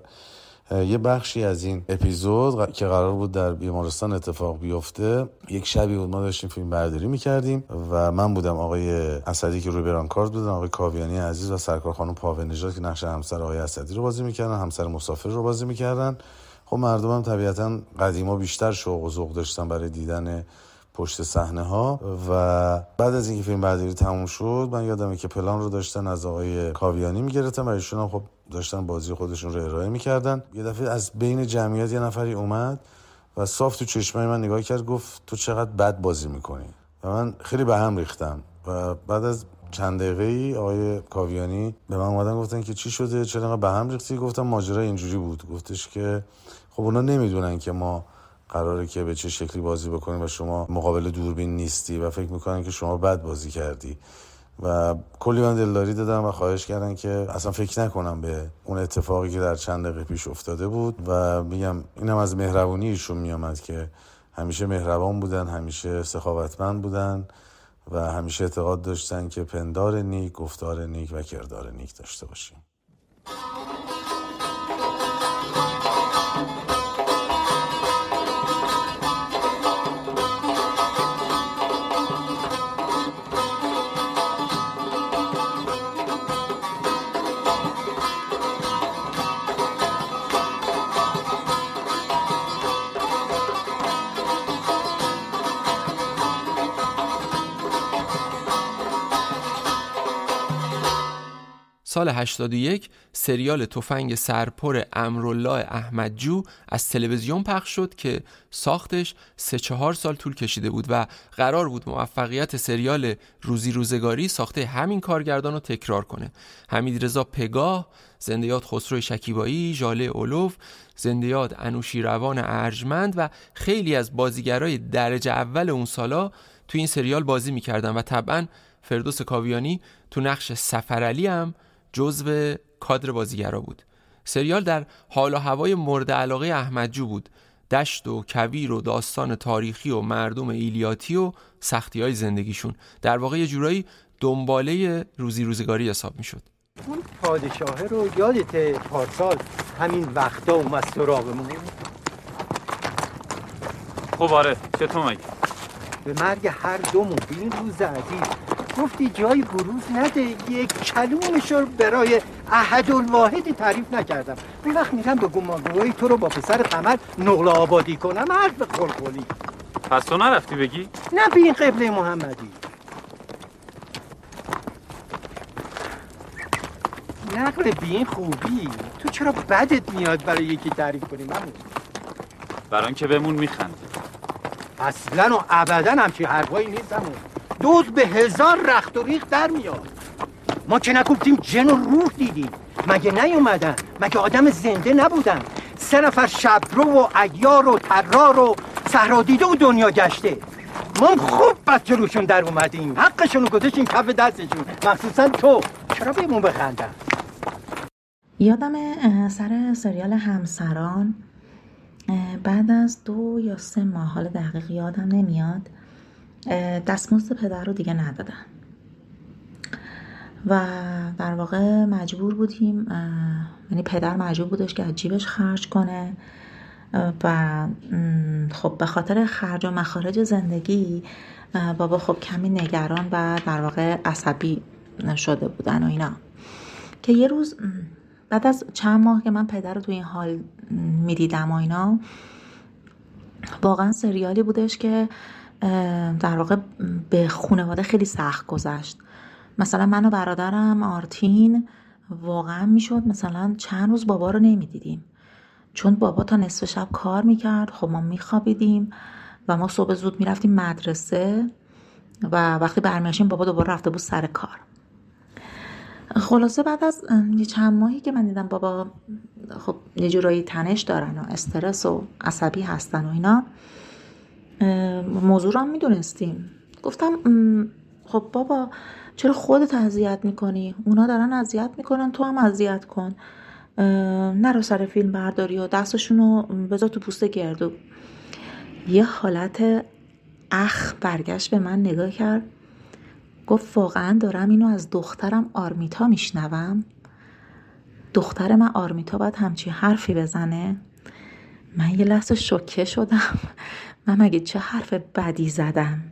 یه بخشی از این اپیزود که قرار بود در بیمارستان اتفاق بیفته یک شبی بود ما داشتیم فیلم برداری می‌کردیم و من بودم آقای اسدی که روی برانکارد بودن آقای کاویانی عزیز و سرکار خانم پاوه نژاد که نقش همسر آقای اسدی رو بازی می‌کردن همسر مسافر رو بازی می‌کردن. خب مردمم طبیعتا قدیما بیشتر شوق و ذوق داشتن برای دیدن پشت صحنه ها و بعد از اینکه فیلم برداری تموم شد من یادمه که پلان رو داشتن از آقای کاویانی می‌گرفتن و ایشون هم خب داشتن بازی خودشون رو ارائه می‌کردن. یه دفعه از بین جمعیت یه نفری اومد و صاف تو چشمای من نگاه کرد گفت تو چقدر بد بازی می‌کنی؟ و من خیلی به هم ریختم و بعد از چند دقیقه ای آقای کاویانی به من اومدن گفتن که چی شده؟ چرا به هم ریختی؟ گفتم ماجرا اینجوری بود. گفتش که خب اونا نمی‌دونن که ما قراره که به چه شکلی بازی بکنیم و شما مقابل دوربین نیستی و فکر می‌کنن که شما بد بازی کردی. و کلی من دلداری دادم و خواهش کردن که اصلا فکر نکنم به اون اتفاقی که در چند دقیقه پیش افتاده بود. و میگم اینم از مهربونی ایشون میامد که همیشه مهربان بودن همیشه سخاوتمند بودن و همیشه اعتقاد داشتن که پندار نیک گفتار نیک و کردار نیک داشته باشیم. سال 81 سریال تفنگ سرپر امرالله احمدجو از تلویزیون پخش شد که ساختش سه چهار سال طول کشیده بود و قرار بود موفقیت سریال روزی روزگاری ساخته همین کارگردان رو تکرار کنه. حمید رضا پگاه زندیات خسرو شکیبایی ژاله اولوف زندیات انوشی روان ارجمند و خیلی از بازیگرای درجه اول اون سالا تو این سریال بازی می‌کردن و طبعا فردوس کاویانی تو نقش سفرعلی هم جزو کادر بازیگرا بود. سریال در حال و هوای مورد علاقه احمدجو بود. دشت و کویر و داستان تاریخی و مردم ایلیاتی و سختی های زندگیشون. در واقع یه جورایی دنباله روزی روزگاری حساب می‌شد. اون پادشاهه رو یادت پارسال همین وقتا اومد سراغمون؟ خب آره چطور مگه؟ به مرگ هر دومون به این روز عزیز. گفتی جای بروز نده. یک کلومش رو برای احد الواحدی تعریف نکردم. اون وقت میرم به گمانگوهی تو رو با پسر قمر نقل آبادی کنم. حرف خلخلی پس تو نرفتی بگی؟ نه به این قبله محمدی. نقل به این خوبی. تو چرا بدت میاد برای یکی تعریف کنی من برای که بهمون میخنده اصلا و ابدا همچی حرفایی نیست همون دوز به هزار رخت و ریخت در میاد. ما که نگفتیم جن و روح دیدیم. مگه نیومدن؟ مگه آدم زنده نبودن؟ سه نفر شبرو و ایار و ترار و صحرا دیده و دنیا گشته. ما خوب بس جلوشون در اومدیم. حقشون رو گذاشتیم کف دستشون. مخصوصا تو. چرا بهمون بخندن؟ یادم سر سریال همسران. بعد از دو یا سه ماه حال دقیق یادم نمیاد دستمزد پدر رو دیگه ندادن. و در واقع مجبور بودیم یعنی پدر مجبور بودش که از جیبش خرج کنه. و خب به خاطر خرج و مخارج زندگی بابا خب کمی نگران و در واقع عصبی شده بودن و اینا. که یه روز بعد از چند ماه که من پدر رو تو این حال می‌دیدم و اینا واقعا سریالی بودش که در واقع به خانواده خیلی سخت گذشت. مثلا من و برادرم آرتین واقعا می‌شد مثلا چند روز بابا رو نمی‌دیدیم. چون بابا تا نصف شب کار می‌کرد خب ما میخوابیدیم و ما صبح زود می‌رفتیم مدرسه و وقتی برمیاشیم بابا دوباره رفته بود سر کار. خلاصه بعد از یه چند ماهی که من دیدم بابا خب یه جورایی تنش دارن و استرس و عصبی هستن و اینا موضوع رو هم می‌دونستیم. گفتم خب بابا چرا خودت اذیت می‌کنی؟ اونا دارن اذیت می‌کنن تو هم اذیت کن. نرو سر فیلم برداری و دستشون رو بذار تو پوست گردو. یه حالت اخ برگشت به من نگاه کرد. گفت واقعا دارم اینو از دخترم آرمیتا میشنوم. دختر من آرمیتا باید همچی حرفی بزنه. من یه لحظه شوکه شدم. من مگه چه حرف بدی زدم؟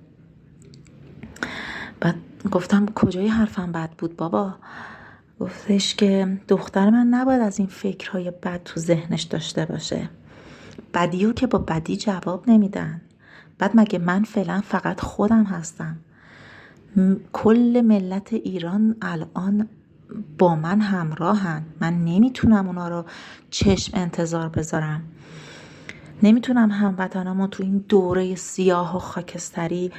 بعد گفتم کجای حرفم بد بود بابا؟ گفتش که دختر من نباید از این فکرهای بد تو ذهنش داشته باشه. بدیو که با بدی جواب نمیدن. بعد مگه من فعلا فقط خودم هستم؟ کل ملت ایران الان با من همراهن. من نمی‌تونم اونا رو چشم انتظار بذارم. نمی‌تونم هموطنامو تو این دوره سیاه و خاکستری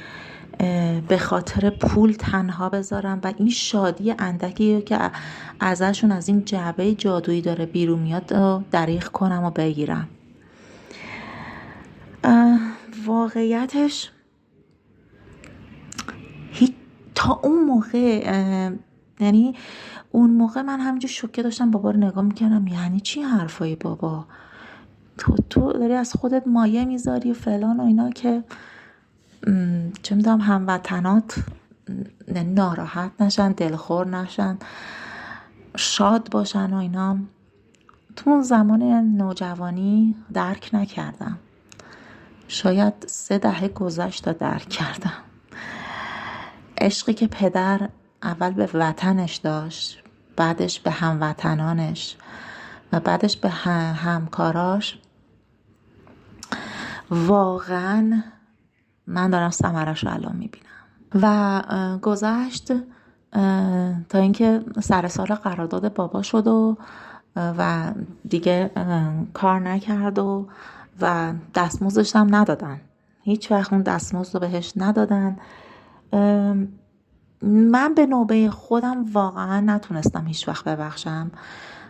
به خاطر پول تنها بذارم و این شادی اندکی که ازشون از این جعبه جادویی داره بیرون میاد دریغ کنم و بگیرم. واقعیتش هیچ تا اون موقع یعنی اون موقع من همینجور شوکه داشتم بابا رو نگاه می‌کردم یعنی چی حرفای بابا؟ تو تو داری از خودت مایه می‌ذاری و فلان و اینا که چه می‌دونم هموطنات یعنی ناراحت نشن دلخور نشن شاد باشن و اینا. تو اون زمان نوجوانی درک نکردم. شاید سه دهه گذشت تا درک کردم. عشقی که پدر اول به وطنش داشت بعدش به هموطنانش و بعدش به همکاراش. واقعا من دارم سمرش رو الان می‌بینم. و گذشت تا اینکه سر سال قرارداد بابا شد و و دیگه کار نکرد و و دستمزدش هم ندادن. هیچ وقت اون دستمزد رو بهش ندادن. من به نوبه خودم واقعا نتونستم هیچ وقت ببخشم.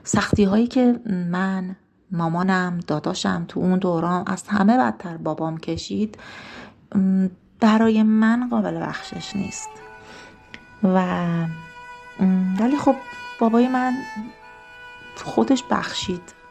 سختی هایی که من مامانم داداشم تو اون دوران از همه بدتر بابام کشید برای من قابل بخشش نیست. و ولی خب بابای من خودش بخشید.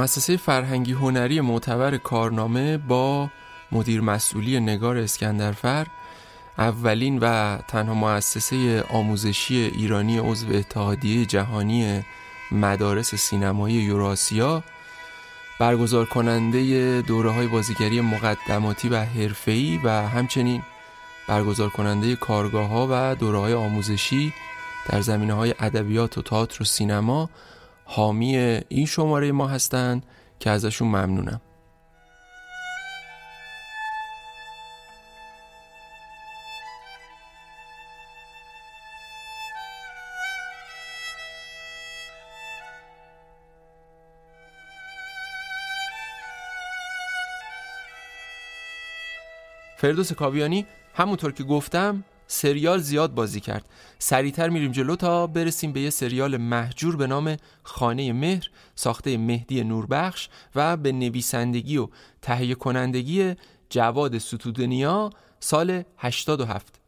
مؤسسه فرهنگی هنری معتبر کارنامه با مدیر مسئولی نگار اسکندرفر اولین و تنها مؤسسه آموزشی ایرانی عضو اتحادیه جهانی مدارس سینمایی یوراسیا برگزار کننده دوره های بازیگری مقدماتی و حرفه‌ای و همچنین برگزار کننده کارگاه ها و دوره های آموزشی در زمینه های ادبیات و تئاتر و سینما حامی این شماره ما هستن که ازشون ممنونم. فردوس کاویانی همونطور که گفتم سریال زیاد بازی کرد. سریعتر میریم جلو تا برسیم به یه سریال محجور به نام خانه مهر ساخته مهدی نوربخش و به نویسندگی و تهیه کنندگی جواد ستودنیا سال 87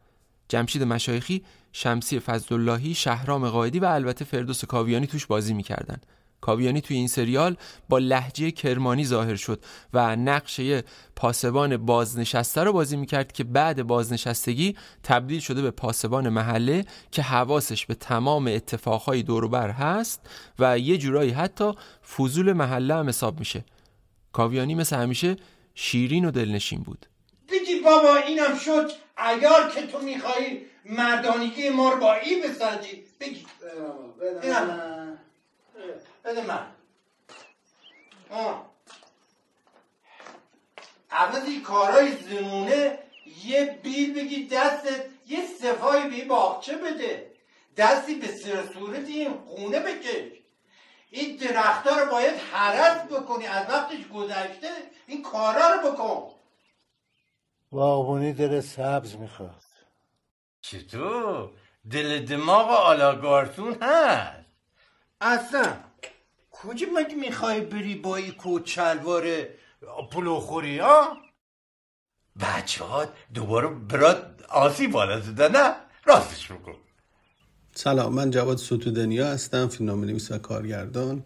جمشید مشایخی شمسی فضلاللهی شهرام قائدی و البته فردوس کاویانی توش بازی می‌کردن. کاویانی توی این سریال با لحجه کرمانی ظاهر شد و نقشه پاسبان بازنشسته رو بازی می‌کرد که بعد بازنشستگی تبدیل شده به پاسبان محله که حواسش به تمام اتفاقهای دوروبر هست و یه جورایی حتی فضول محله هم حساب میشه. کاویانی مثل همیشه شیرین و دلنشین بود. بگی بابا اینم شد. اگر که تو میخوایی مردانگی ما رو با ای بسنجی بگی. بده من. آه. عوض این کارای زنونه یه بیل بگی دستت یه صفایی به باغچه بده. دستی به سر صورت این خونه بکش. این درختها رو باید حرس بکنی. از وقتش گذشته این کارا رو بکن. باغبونی دل سبز می‌خواد. چطور؟ دل دماغ آلاگارتون هست. اصلا کجا مگه می‌خوای بری با این کوچ شلوار پلوخوری ها؟ بچه ها دوباره برات آسی بالا زدن نه؟ راستش بکن سلام من جواد ستودنیا هستم فیلمنامه نویس و کارگردان.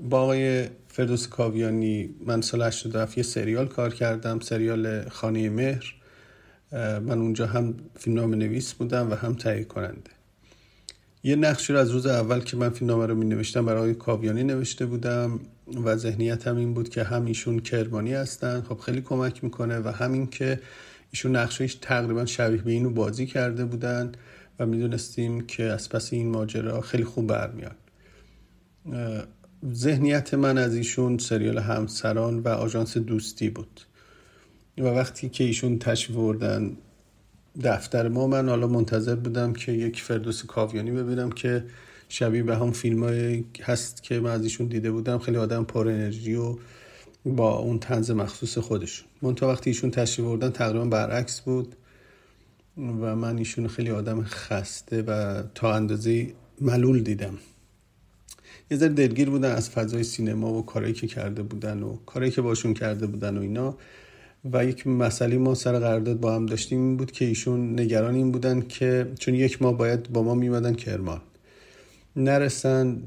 با آقای فردوس کاویانی من سال 87 یه سریال کار کردم سریال خانه مهر. من اونجا هم فیلمنامه نویس بودم و هم تهیه کننده یه نقشی رو از روز اول که من فیلمنامه رو می نوشتم برای کاویانی نوشته بودم و ذهنیتم این بود که هم ایشون کرمانی هستن. خب خیلی کمک می‌کنه و همین که ایشون نقشش تقریبا شبیه به اینو بازی کرده بودن و می‌دونستیم که از پس این ماجرا خیلی خوب برمیاد. ذهنیت من از ایشون سریال همسران و آژانس دوستی بود. و وقتی که ایشون تشریف بردن دفتر ما من حالا منتظر بودم که یک فردوس کاویانی ببینم که شبیه به هم فیلم هست که من از ایشون دیده بودم. خیلی آدم پر انرژی و با اون تنز مخصوص خودشون. من تا وقتی ایشون تشریف بردن تقریبا برعکس بود و من ایشون خیلی آدم خسته و تا اندازه ملول دیدم. یه ذره دلگیر بودن از فضای سینما و کارهایی که کرده بودن و کارهایی که باشون کرده بودن و اینا. و یک مسئله ما سر قرارداد با هم داشتیم این بود که ایشون نگران این بودن که چون یک ماه باید با ما میمدن کرمان. نرسن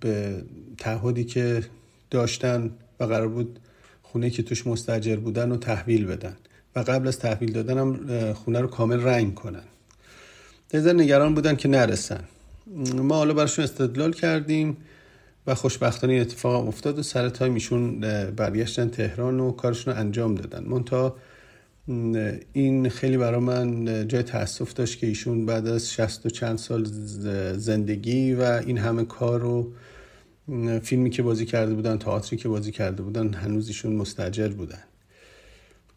به تعهدی که داشتن و قرار بود خونه که توش مستجر بودن و تحویل بدن و قبل از تحویل دادن هم خونه رو کامل رنگ کنن. نظر نگران بودن که نرسن. ما حالا براشون استدلال کردیم. و خوشبختانه اتفاق افتاد و سر تایم ایشون برگشتن تهران و کارشون رو انجام دادن. منتها این خیلی برای من جای تاسف داشت که ایشون بعد از شست و چند سال زندگی و این همه کار رو فیلمی که بازی کرده بودن تئاتری که بازی کرده بودن هنوز ایشون مستجر بودن.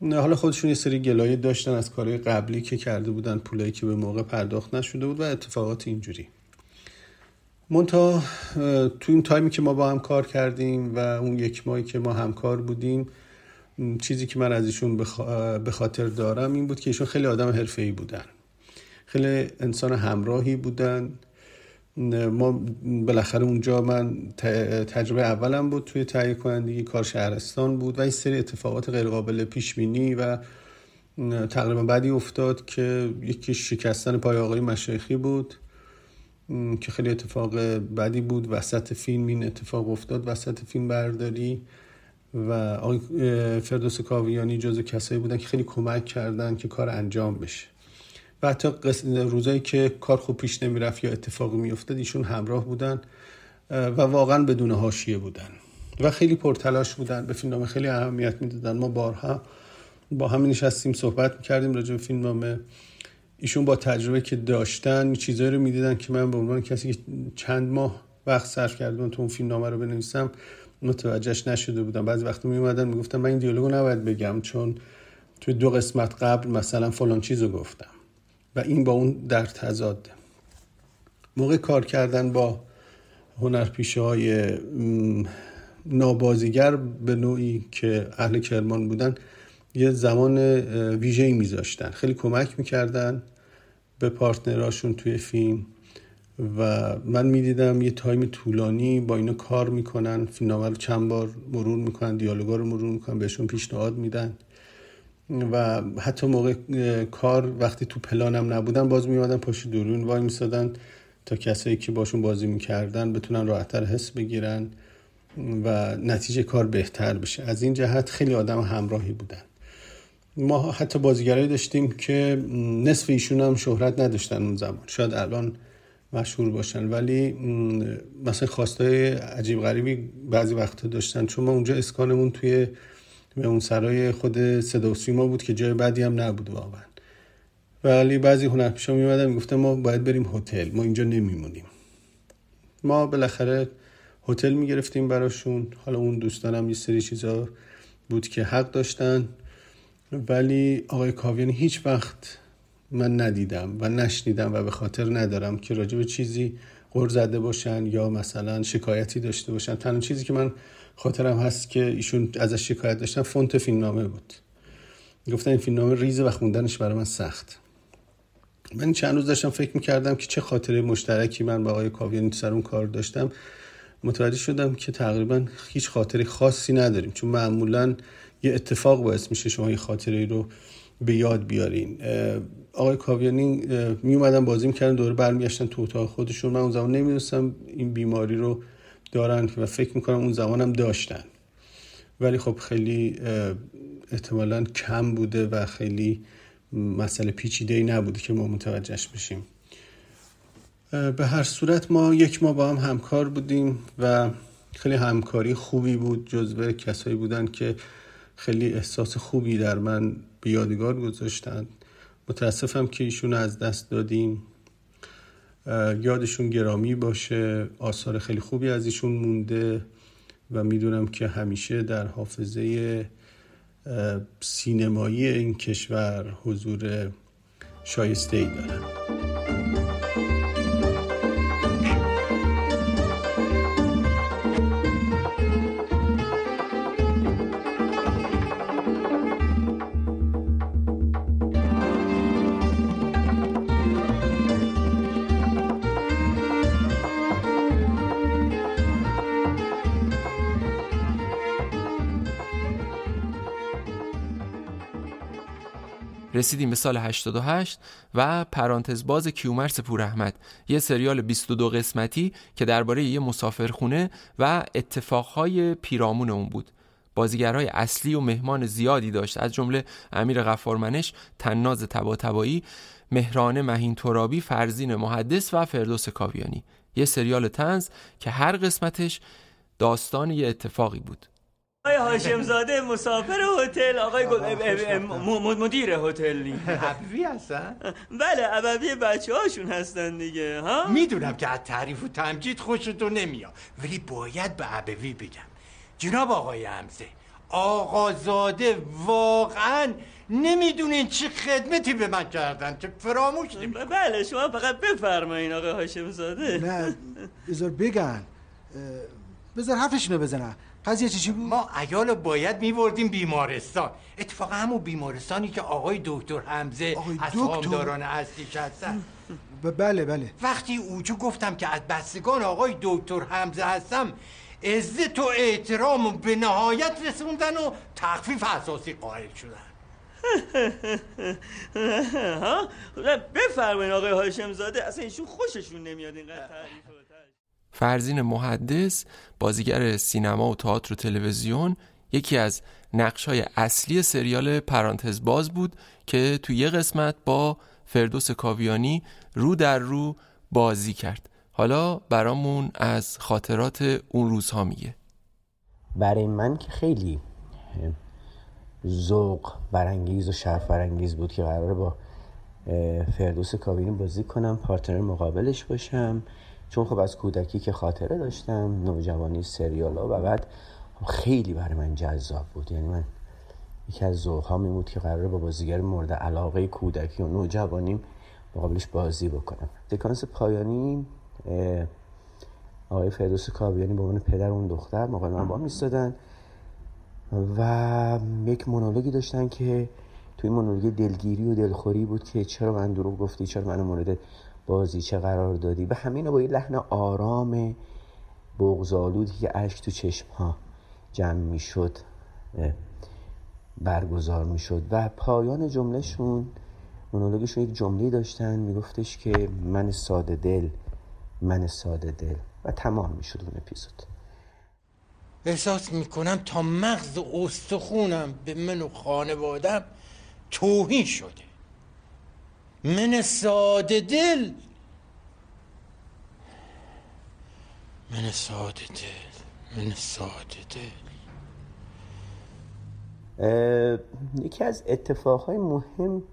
حالا خودشون یه سری گلایه داشتن از کارهای قبلی که کرده بودن پولایی که به موقع پرداخت نشده بود و اتفاقات اینجوری. مونتا تو این تایمی که ما با هم کار کردیم و اون یک ماهی که ما همکار بودیم چیزی که من از ایشون به خاطر دارم این بود که ایشون خیلی آدم حرفه‌ای بودن. خیلی انسان همراهی بودن. ما بالاخره اونجا من تجربه اولم بود توی تهیه کنندگی کار شهرستان بود و این سری اتفاقات غیرقابل پیش بینی و تقریبا بعدی افتاد که یکی شکستن پای آقای مشایخی بود. که خیلی اتفاق بدی بود. وسط فیلم این اتفاق افتاد. وسط فیلم برداری و فردوس کاویانی جزو کسایی بودن که خیلی کمک کردن که کار انجام بشه. و حتی روزایی که کار خوب پیش نمی‌رفت یا اتفاقی میافتاد ایشون همراه بودن و واقعا بدون حاشیه بودن و خیلی پرتلاش بودن. به فیلمنامه خیلی اهمیت می‌دادن. ما بارها با هم نشستیم صحبت می‌کردیم راجع به فیلمنامه. ایشون با تجربه که داشتن چیزایی رو می‌دیدن که من به عنوان کسی که چند ماه وقت صرف کردم تو اون فیلمنامه رو بنویسم متوجهش نشده بودم. بعضی وقتا می اومدن می‌گفتم من این دیالوگو نباید بگم چون توی دو قسمت قبل مثلا فلان چیزو گفتم و این با اون در تضاده موقع کار کردن با هنرپیشه های نابازیگر به نوعی که اهل کرمان بودن یه زمان ویژه‌ای میذاشتن. خیلی کمک می‌کردن به پارتنراشون توی فیلم و من می‌دیدم یه تایم طولانی با اینا کار می‌کنن. فیلمنامه رو چند بار مرور می‌کنن دیالوگا رو مرور می‌کنن بهشون پیشنهاد میدن. و حتی موقع کار وقتی تو پلانم نبودن باز میومدن پشت دورون وای میسادن تا کسایی که باشون بازی می‌کردن بتونن راحتتر حس بگیرن و نتیجه کار بهتر بشه. از این جهت خیلی آدم همراهی بودن. ما حتی بازیگرایی داشتیم که نصف ایشون هم شهرت نداشتن اون زمان. شاید الان مشهور باشن. ولی مثلا خواستای عجیب غریبی بعضی وقتا داشتن. چون ما اونجا اسکانمون توی اون سرای خود صدا و سیما بود که جای بعدی هم نبود واقعا. ولی بعضی هنرپیشا میومدن می‌گفتن ما باید بریم هتل. ما اینجا نمیمونیم. ما بالاخره هتل می‌گرفتیم براشون. حالا اون دوستانم یه سری چیزا بود که حق داشتن. ولی آقای کاویانی هیچ وقت من ندیدم و نشنیدم و به خاطر ندارم که راجع به چیزی غر زده باشن یا مثلا شکایتی داشته باشن. تنها چیزی که من خاطرم هست که ایشون ازش شکایت داشتن فونت فیلمنامه بود. گفتن این فیلمنامه ریزه و خوندنش برای من سخت. من چند روز داشتم فکر می‌کردم که چه خاطره مشترکی من با آقای کاویانی سر اون کار داشتم. متوجه شدم که تقریبا هیچ خاطری خاصی نداریم. چون معمولا یه اتفاق باعث میشه شما یه خاطره رو به یاد بیارین. آقای کاویانی می اومدن بازی می‌کردن دوره برمیگشتن تو اتاق خودشون. من اون زمان نمی‌دونستم این بیماری رو دارن و فکر می‌کنم اون زمان هم داشتن. ولی خب خیلی احتمالا کم بوده و خیلی مسئله پیچیده ای نبوده که ما متوجهش بشیم. به هر صورت ما یک ماه با هم همکار بودیم و خیلی همکاری خوبی بود جزو کسایی بودن که خیلی احساس خوبی در من به یادگار گذاشتند. متاسفم که ایشون از دست دادیم. یادشون گرامی باشه. آثار خیلی خوبی از ایشون مونده و می‌دونم که همیشه در حافظه سینمایی این کشور حضور شایسته ای دارن. رسیدیم به سال 88 و پرانتز باز کیومرس پور یه سریال 22 قسمتی که درباره یه مسافرخونه و اتفاقهای پیرامون اون بود. بازیگرای اصلی و مهمان زیادی داشت از جمله امیر غفارمنش، تناز تباتبایی، مهران مهین ترابی، فرزین محدث و فردوس کاویانی. یه سریال تنز که هر قسمتش داستان یه اتفاقی بود. آقای هاشم زاده مسافر هتل آقای مدیر هتل عبوی هستن؟ بله عبوی بچه هاشون هستن دیگه ها؟ می‌دونم که از تعریف و تمجید خوشتون نمیاد ولی باید به عبوی بگم. جناب آقای حمزه آقازاده واقعا نمی‌دونین چه خدمتی به من کردن که فراموش بله شما فقط بفرمایین آقای هاشم زاده نه بذار بگن. بذار حرفشونو بزنن. قضیه چی بود؟ ما ایال باید میوردیم بیمارستان. اتفاقا همون بیمارستانی که آقای دکتر حمزه از خامداران اصلیش هستن. بله بله. وقتی اوجو گفتم که از بستگان آقای دکتر حمزه هستم عزت و احترام به نهایت رسوندن و تخفیف اساسی قائل شدن. ها؟ بفرمایین آقای هاشم زاده اصلا ایشون خوششون نمیاد اینقدر تعریف. فرزین محدث بازیگر سینما و تئاتر و تلویزیون یکی از نقش های اصلی سریال پرانتز باز بود که تو یه قسمت با فردوس کاویانی رو در رو بازی کرد. حالا برامون از خاطرات اون روزها میگه. برای من که خیلی ذوق برانگیز و شرف برانگیز بود که قراره با فردوس کاویانی بازی کنم پارتنر مقابلش باشم. چون خب از کودکی که خاطره داشتم نوجوانی سریال ها و بعد خیلی برای من جذاب بود. یعنی من یکی از ذوقها می بود که قراره با بازیگر مورد علاقه کودکی و نوجوانیم مقابلش بازی بکنم. سکانس پایانی آقای فردوس کاویانی به عنوان پدر اون دختر موقع من با میستادن و یک مونولوگی داشتن که توی مونولوگ دلگیری و دلخوری بود که چرا من دروغ گفتی چرا من مورد بازی چه قرار دادی؟ و همین با یه لحن آرام بغزالودی که اشک تو چشم ها جمع می شد برگزار می شد و پایان جملهشون مونولوگشون یک جمله داشتن میگفتش که من ساده دل من ساده دل. و تمام می شد اون اپیزود. احساس می‌کنم تا مغز استخونم به من و خانوادم توهین شده. من ساده دل. من ساده دل. من ساده دل. یکی از اتفاقهای مهم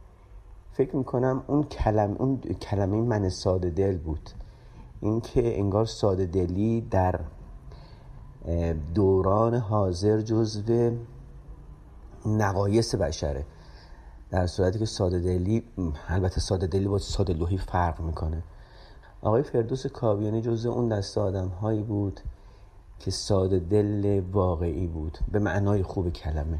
فکر می‌کنم اون کلم اون کلمه من ساده دل بود. اینکه انگار ساده دلی در دوران حاضر جزو نقایص بشره. در صورتی که ساده دلی البته ساده دلی با ساده لوحی فرق می‌کنه. آقای فردوس کاویانی جزء اون دسته آدم هایی بود که ساده دل واقعی بود به معنای خوب کلمه.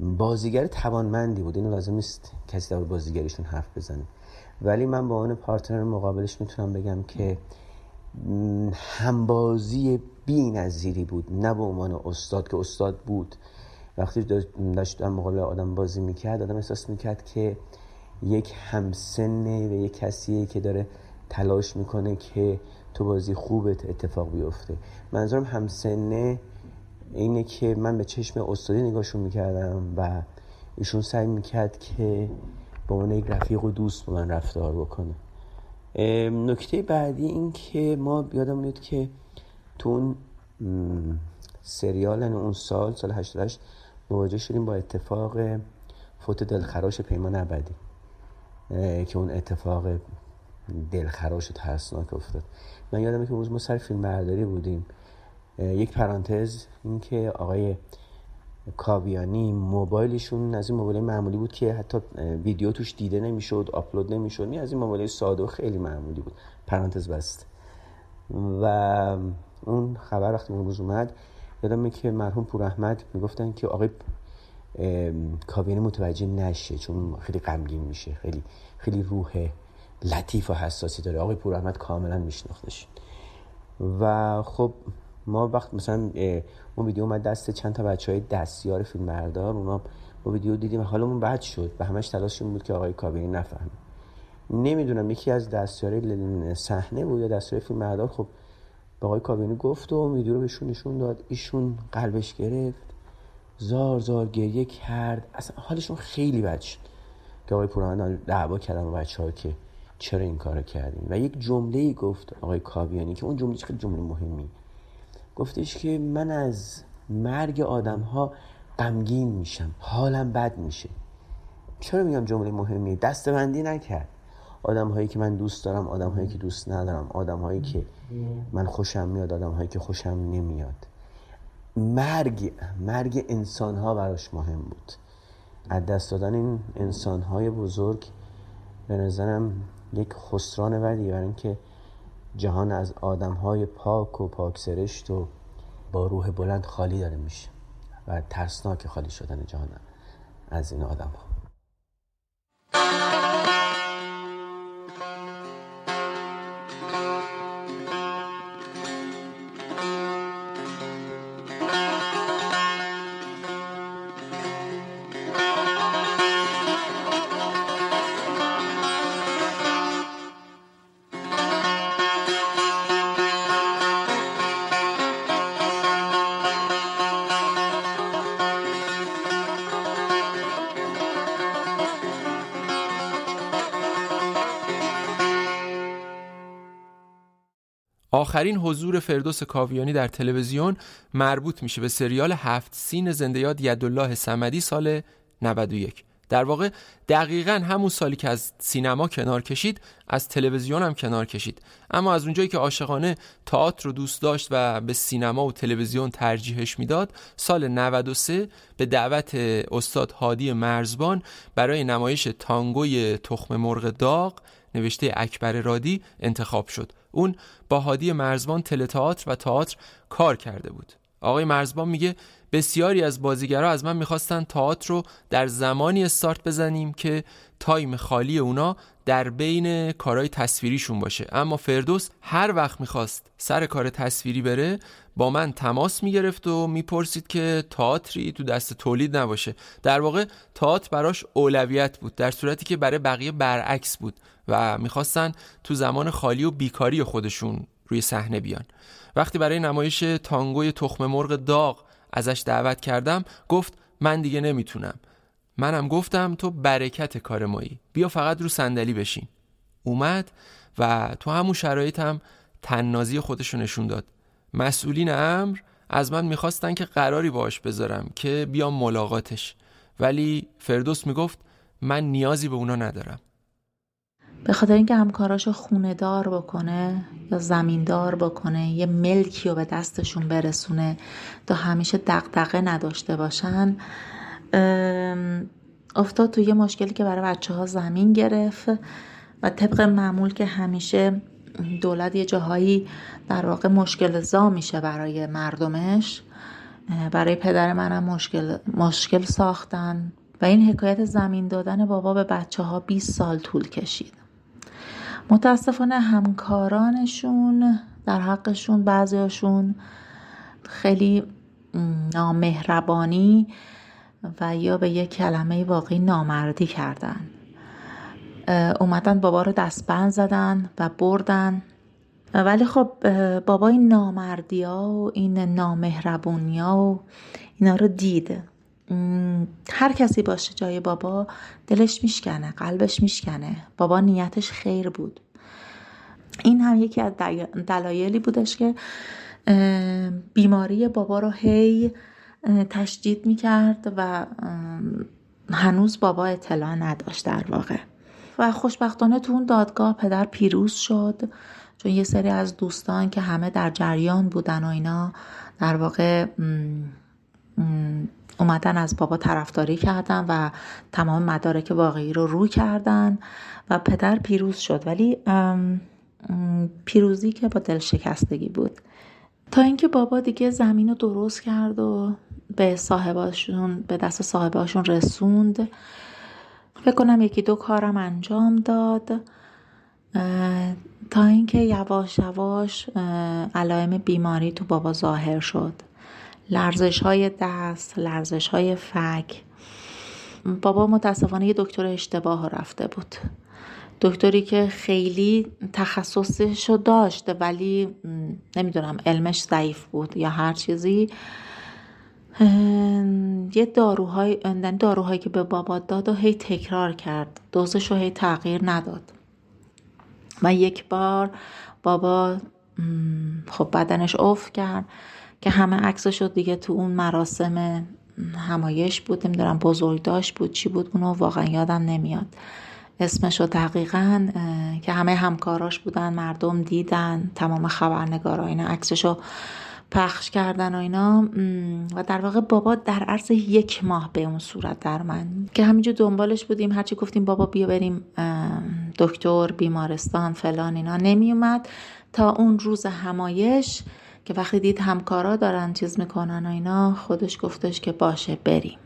بازیگر توانمندی بود اینو لازم نیست کسی در بازیگریشون حرف بزنه. ولی من با اون پارتنر مقابلش می‌تونم بگم که همبازی بی نظیری بود نه به عنوان استاد که استاد بود. وقتی داشت در مقابل آدم بازی می‌کرد آدم احساس می‌کرد که یک همسنه و یک کسیه که داره تلاش می‌کنه که تو بازی خوبت اتفاق بیفته. منظورم همسنه اینه که من به چشم استادی نگاهشون می‌کردم و ایشون سعی می‌کرد که به عنوان یک رفیق و دوست با من رفتار بکنه. نکته بعدی این که ما یادم میاد که تو اون سریال اون سال سال 88 مواجه شدیم با اتفاق فوت دلخراش پیمان ابدی که اون اتفاق دلخراش ترسناک افتاد. من یادمه که روز ما سر فیلم برداری بودیم. یک پرانتز این که آقای کاویانی موبایلشون از این موبایل معمولی بود که حتی ویدیو توش دیده نمی‌شد آپلود نمی‌شد از این موبایل ساده و خیلی معمولی بود. پرانتز بست. و اون خبر وقتی اون روز اومد یادمه که مرحوم پور احمد می‌گفتن که آقای کاویانی متوجه نشه چون خیلی غمگین میشه خیلی خیلی روح لطیف و حساسی داره. آقای پور احمد کاملا میشناختش. و خب ما وقت مثلا اون ویدیو اومد دست چند تا بچه های دستیار فیلم بردار اونا با ویدیو دیدیم. حالمون بد شد و همش تلاشمون بود که آقای کاویانی نفهمه. نمی‌دونم یکی از دستیار صحنه بود یا دستیار فیلم بردار خب به آقای کاویانی گفت و ویدیو رو بهشون نشون داد. ایشون قلبش گرفت. زار زار گریه کرد. اصلا حالشون خیلی بد شد که آقای پوران دعوا کردن با بچه ها که چرا این کارو کردیم و یک جمله گفت آقای کاویانی که اون جمله خیلی جمله مهمی. گفتش که من از مرگ آدم ها غمگین میشم. حالم بد میشه. چرا میگم جمله مهمی دستبندی نکرد. آدم هایی که من دوست دارم آدم هایی که دوست ندارم آدم هایی که من خوشم میاد آدم هایی که خوشم نمیاد. مرگ مرگ انسان ها براش مهم بود. از دست دادن این انسان های بزرگ به نظرم یک خسران بدی برای اینکه جهان از آدم های پاک و پاک سرشت و با روح بلند خالی داره میشه و ترسناک خالی شدن جهان از این آدم ها آخرین حضور فردوس کاویانی در تلویزیون مربوط میشه به سریال هفت سین زنده یاد یدالله سمدی سال 91 در واقع دقیقا همون سالی که از سینما کنار کشید از تلویزیون هم کنار کشید. اما از اونجایی که عاشقانه تئاتر رو دوست داشت و به سینما و تلویزیون ترجیحش می‌داد سال 93 به دعوت استاد هادی مرزبان برای نمایش تانگوی تخم مرغ داغ نوشته اکبر رادی انتخاب شد. اون با هادی مرزبان تلتئاتر و تئاتر کار کرده بود. آقای مرزبان میگه بسیاری از بازیگرا از من می‌خواستن تئاتر رو در زمانی استارت بزنیم که تایم خالی اونا در بین کارهای تصویریشون باشه. اما فردوس هر وقت می‌خواست سر کار تصویری بره با من تماس می‌گرفت و می‌پرسید که تئاتری تو دست تولید نباشه. در واقع تئاتر براش اولویت بود در صورتی که برای بقیه برعکس بود. و می‌خواستن تو زمان خالی و بیکاری خودشون روی صحنه بیان. وقتی برای نمایش تانگوی تخم مرغ داغ ازش دعوت کردم گفت من دیگه نمی‌تونم. منم گفتم تو برکت کار مایی. بیا فقط رو صندلی بشین. اومد و تو همون شرایط هم تننازی خودشو نشون داد. مسئولین امر از من می‌خواستن که قراری باش بذارم که بیام ملاقاتش. ولی فردوس می‌گفت من نیازی به اونا ندارم. به خاطر اینکه همکاراشو خونه دار بکنه یا زمیندار بکنه یه ملکی رو به دستشون برسونه تا همیشه دقدقه نداشته باشن افتاد تو یه مشکلی که برای بچه ها زمین گرفت و طبق معمول که همیشه دولت یه جاهایی در واقع مشکل زا میشه برای مردمش. برای پدر منم مشکل, مشکل ساختن و این حکایت زمین دادن بابا به بچه ها 20 سال طول کشید. متاسفانه همکارانشون در حقشون بعضیاشون خیلی نامهربانی و یا به یک کلمه واقعی نامردی کردن. اومدن بابا رو دستبند زدن و بردن. ولی خب بابا این نامردی ها و این نامهربونی ها و اینا رو دید. هر کسی باشه جای بابا دلش میشکنه قلبش میشکنه. بابا نیتش خیر بود. این هم یکی از دلایلی بودش که بیماری بابا رو هی تشدید می‌کرد و هنوز بابا اطلاع نداشت در واقع. و خوشبختانه تو اون دادگاه پدر پیروز شد. چون یه سری از دوستان که همه در جریان بودن و اینا در واقع اومدن از بابا طرفداری کردن و تمام مدارک واقعی رو رو کردن و پدر پیروز شد. ولی پیروزی که با دل شکستگی بود. تا اینکه بابا دیگه زمین رو درست کرد و به صاحباشون به دست صاحباشون رسوند. فکر کنم یکی دو کارم انجام داد. تا اینکه یواش یواش علائم بیماری تو بابا ظاهر شد. لرزش های دست لرزش های فک. بابا متاسفانه یه دکتر اشتباه رفته بود. دکتری که خیلی تخصصش رو داشت ولی نمی‌دونم علمش ضعیف بود یا هر چیزی. یه داروهای داروهایی که به بابا داد و هی تکرار کرد. دوزش رو هی تغییر نداد. و یک بار بابا خب بدنش اوف کرد. که همه عکسش رو دیگه تو اون مراسم همایش بود نمی‌دونم بزرگ داشت بود چی بود اونو واقعا یادم نمیاد. اسمش رو دقیقا که همه همکاراش بودن مردم دیدن تمام خبرنگارا اینا عکسش رو پخش کردن و اینا. و در واقع بابا در عرض یک ماه به اون صورت در من که همینجور دنبالش بودیم هرچی گفتیم بابا بیا بریم دکتر بیمارستان فلان اینا. نمی اومد تا اون روز همایش که وقتی دید همکارا دارن چیز می‌کنن و اینا خودش گفتش که باشه بریم.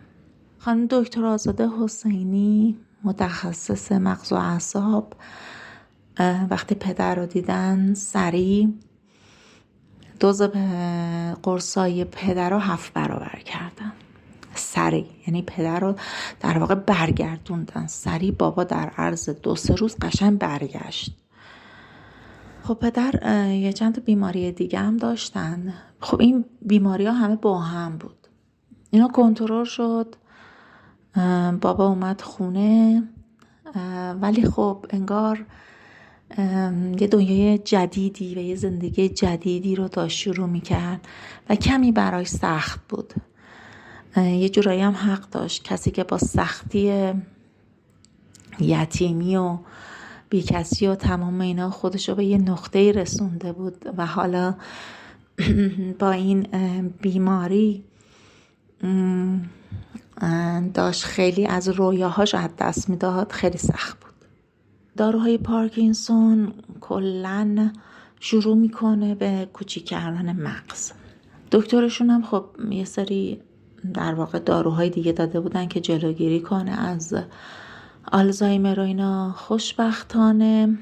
خانم دکتر آزاده حسینی متخصص مغز و اعصاب وقتی پدر رو دیدن سریع دوز قرصای پدر رو هفت برابر کردن. سریع یعنی پدر رو در واقع برگردوندن. سریع بابا در عرض دو سه روز قشنگ برگشت. خب پدر یه چند بیماری دیگه هم داشتن. خب این بیماری ها همه با هم بود. اینا کنترل شد. بابا اومد خونه. ولی خب انگار یه دنیای جدیدی و یه زندگی جدیدی رو داشت شروع می‌کرد و کمی برای سخت بود. یه جورایی هم حق داشت. کسی که با سختی یتیمی و بیکسی و تمام اینا خودش رو به یه نقطه رسونده بود و حالا با این بیماری داشت خیلی از رویاهاش از دست می‌داد خیلی سخت بود. داروهای پارکینسون کلا شروع می‌کنه به کوچیک کردن مغز. دکترشون هم خب یه سری در واقع داروهای دیگه داده بودن که جلوگیری کنه از آلزایمر و اینا خوشبختانه.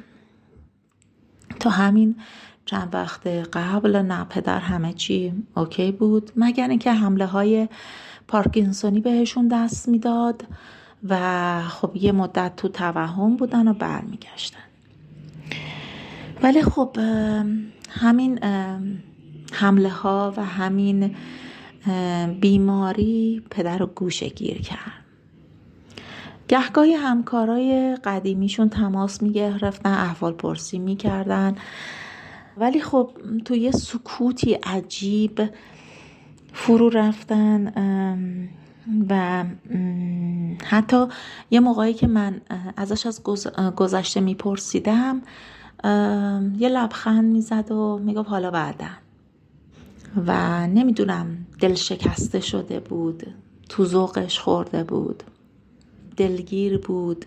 تا همین چند وقت قبل نه پدر همه چی اوکی بود. مگر اینکه حمله های پارکینسونی بهشون دست می‌داد و خب یه مدت تو توهم بودن و برمیگشتن. ولی خب همین حمله ها و همین بیماری پدر رو گوشه گیر کرد. گهگاهی همکارای قدیمیشون تماس می‌گرفتن احوال پرسی می‌کردن. ولی خب تو یه سکوتی عجیب فرو رفتن و حتی یه موقعی که من ازش از گذشته میپرسیدم یه لبخند می‌زد و می‌گفت حالا بعدا. و نمی‌دونم دل شکسته شده بود تو ذوقش خورده بود. دلگیر بود.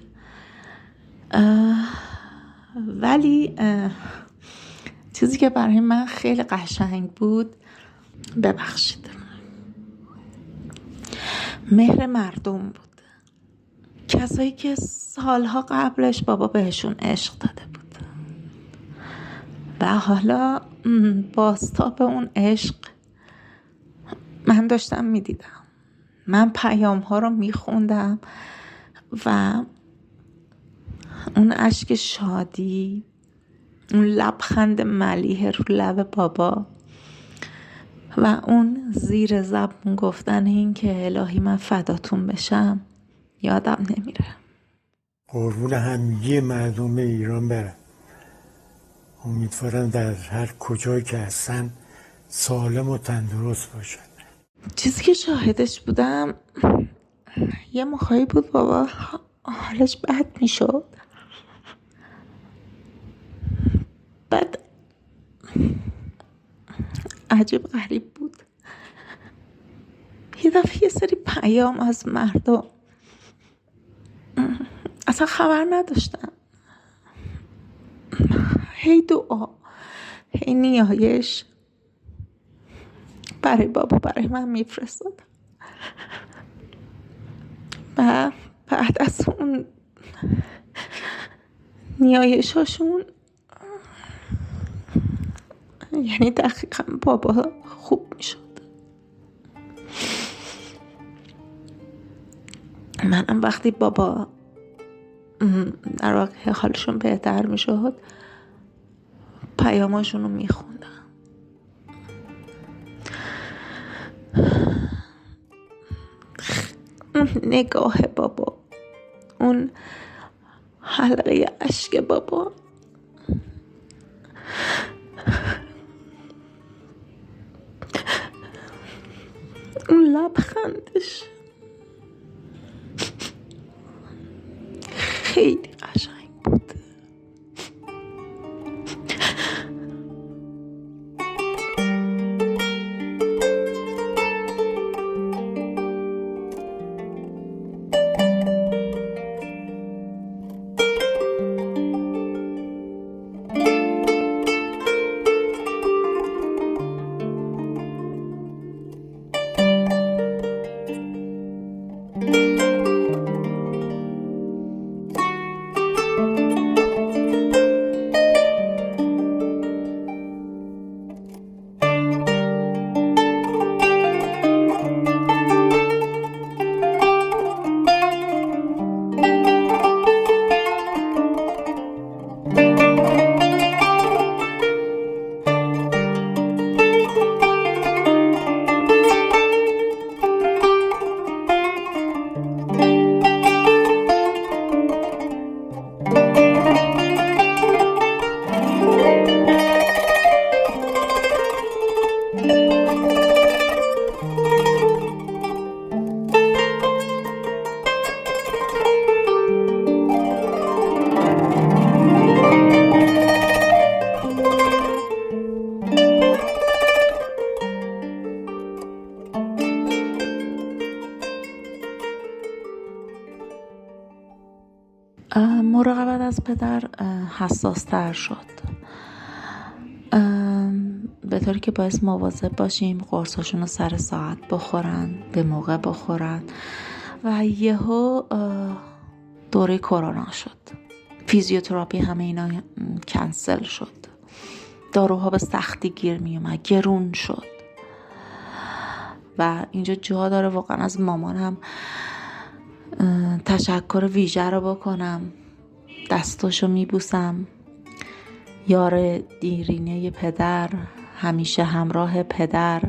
ولی چیزی که برای من خیلی قشنگ بود ببخشید. مهر مردم بود. کسایی که سالها قبلش بابا بهشون عشق داده بود. و حالا باستاب اون عشق من داشتم می‌دیدم. من پیام ها رو میخوندم. و اون اشک شادی اون لبخند ملیه رو لب بابا و اون زیر زبون گفتن این که الهی من فداتون بشم یادم نمیره. قربون همگی مردم ایران برم. امیدوارم در هر کجایی که هستن سالم و تندرست باشن. چیزی که شاهدش بودم یه موقعی بود بابا حالش بد می‌شد. بعد عجیب غریب بود. یه دفعه یه سری پیام از مردم. اصلا خبر نداشتم. هی دعا هی نیایش. برای بابا برای من میفرستاد. بعد از اون نیایشاشون یعنی دقیقا بابا خوب می‌شد. منم وقتی بابا در واقع حالشون بهتر می‌شد پیاماشون رو میخوندم. اون نگاه بابا اون حلقه اشک بابا اون لبخندش خیلی حساس تر شد به طوری که باعث مواظب باشیم قرصاشون رو سر ساعت بخورن به موقع بخورن. و یهو دوره کرونا شد. فیزیوتراپی همه اینا کنسل شد. داروها به سختی گیر می اومد گرون شد. و اینجا جا داره واقعا از مامانم تشکر ویژه رو بکنم. دستاشو میبوسم. یار دیرینه پدر همیشه همراه پدر.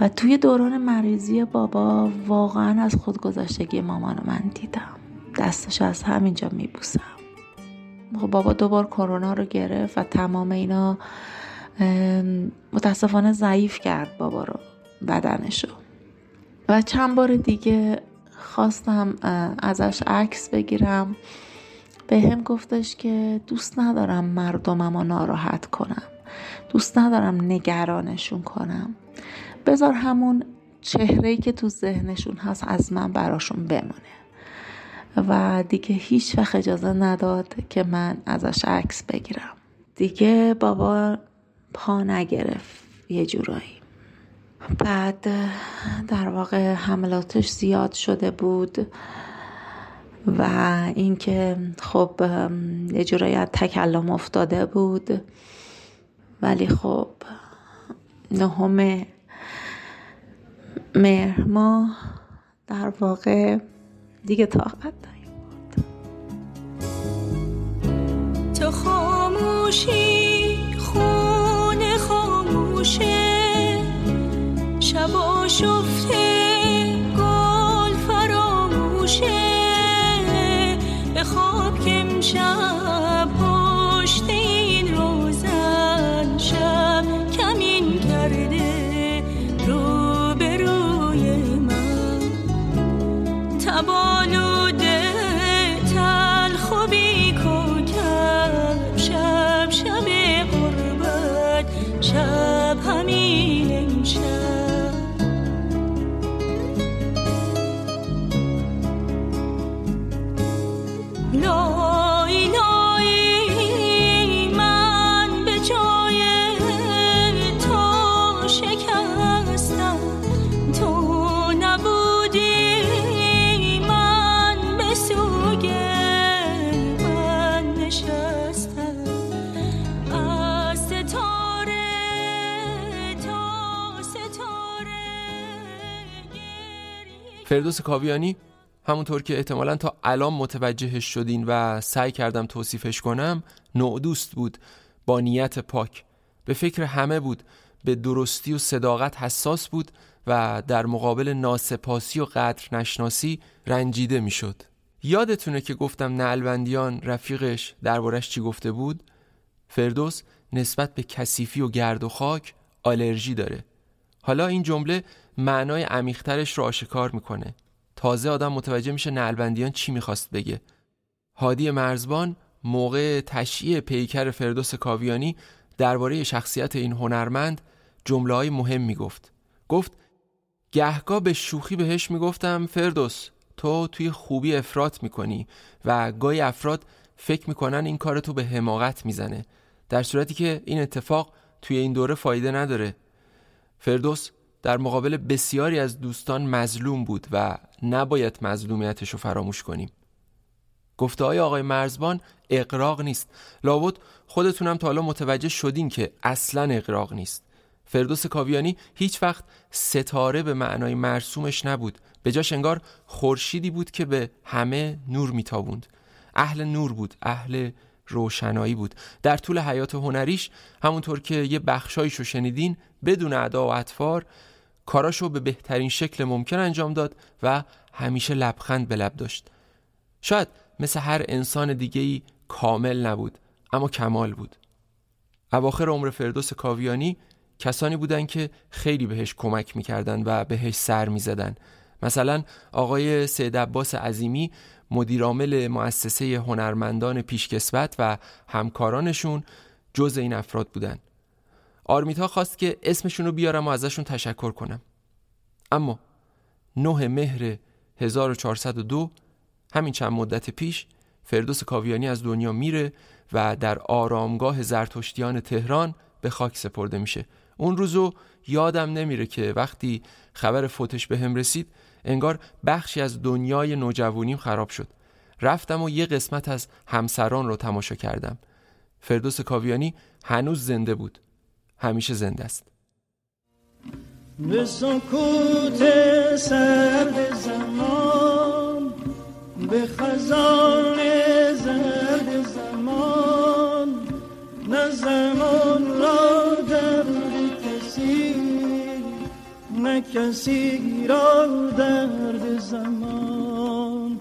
و توی دوران مریضی بابا واقعا از خودگذشتگی مامان رو من دیدم. دستش از همینجا میبوسم. خب بابا دوبار کرونا رو گرفت و تمام اینا متاسفانه ضعیف کرد بابا رو بدنشو. و چند بار دیگه خواستم ازش عکس بگیرم. به هم گفتش که دوست ندارم مردمم رو ناراحت کنم. دوست ندارم نگرانشون کنم. بذار همون چهره که تو ذهنشون هست از من براشون بمونه. و دیگه هیچ وقت اجازه نداد که من ازش عکس بگیرم. دیگه بابا پا نگرفت یه جورایی. بعد در واقع حملاتش زیاد شده بود. و اینکه خب یه جورایی از تکلم افتاده بود. ولی خب نهم مهر ماه در واقع دیگه طاقت تو خاموشی فردوس کاویانی همونطور که احتمالا تا الان متوجهش شدین و سعی کردم توصیفش کنم نوع دوست بود با نیت پاک به فکر همه بود به درستی و صداقت حساس بود و در مقابل ناسپاسی و قدر نشناسی رنجیده می‌شد. یادتونه که گفتم نلبندیان رفیقش دربارش چی گفته بود؟ فردوس نسبت به کثیفی و گرد و خاک آلرژی داره. حالا این جمله معنای عمیقترش رو آشکار می‌کنه. تازه آدم متوجه میشه نلبندیان چی می‌خواست بگه. هادی مرزبان موقع تشییع پیکر فردوس کاویانی درباره شخصیت این هنرمند جمله های مهم می‌گفت. گفت گهگاه به شوخی بهش می‌گفتم فردوس تو توی خوبی افراط می‌کنی و گاهی افراد فکر می‌کنن این کار تو به حماقت می‌زنه در صورتی که این اتفاق توی این دوره فایده نداره فردوس در مقابل بسیاری از دوستان مظلوم بود و نباید مظلومیتش رو فراموش کنیم. گفته های آقای مرزبان اقراق نیست. لابد خودتونم تا حالا متوجه شدین که اصلا اقراق نیست. فردوس کاویانی هیچ وقت ستاره به معنای مرسومش نبود. به جاش انگار خورشیدی بود که به همه نور میتابوند. اهل نور بود اهل روشنایی بود. در طول حیات هنریش همونطور که یه بخشایشو شنیدین بدون ادا و اطفار کاراشو به بهترین شکل ممکن انجام داد و همیشه لبخند به لب داشت. شاید مثل هر انسان دیگهی کامل نبود اما کمال بود. اواخر عمر فردوس کاویانی کسانی بودند که خیلی بهش کمک می‌کردن و بهش سر می‌زدن مثلا آقای سید عباس عظیمی مدیرعامل مؤسسه هنرمندان پیشکسوت و همکارانشون جز این افراد بودن آرمیتا خواست که اسمشون رو بیارم و ازشون تشکر کنم. اما نه مهر 1402 همین چند مدت پیش فردوس کاویانی از دنیا میره و در آرامگاه زرتشتیان تهران به خاک سپرده میشه. اون روزو یادم نمیره که وقتی خبر فوتش به هم رسید انگار بخشی از دنیای نوجوانیم خراب شد. رفتم و یه قسمت از همسران رو تماشا کردم. فردوس کاویانی هنوز زنده بود. همیشه زنده است. به سکوت سرد زمان به خزان زرد زمان نه زمان را درد کسی نه کسی را درد زمان.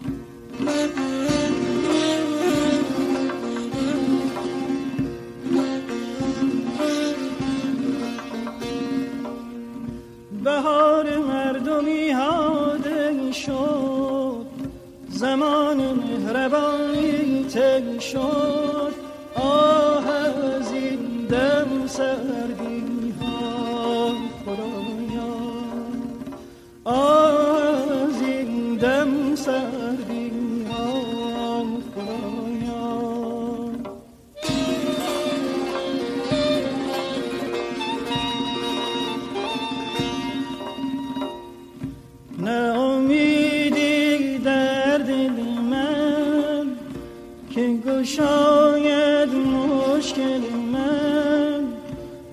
بهار مردمی هاده شد. زمان مهربانی تل شد. آه از این دم سردی ها خدایا آه از این دم سردی که گشاید مشکل من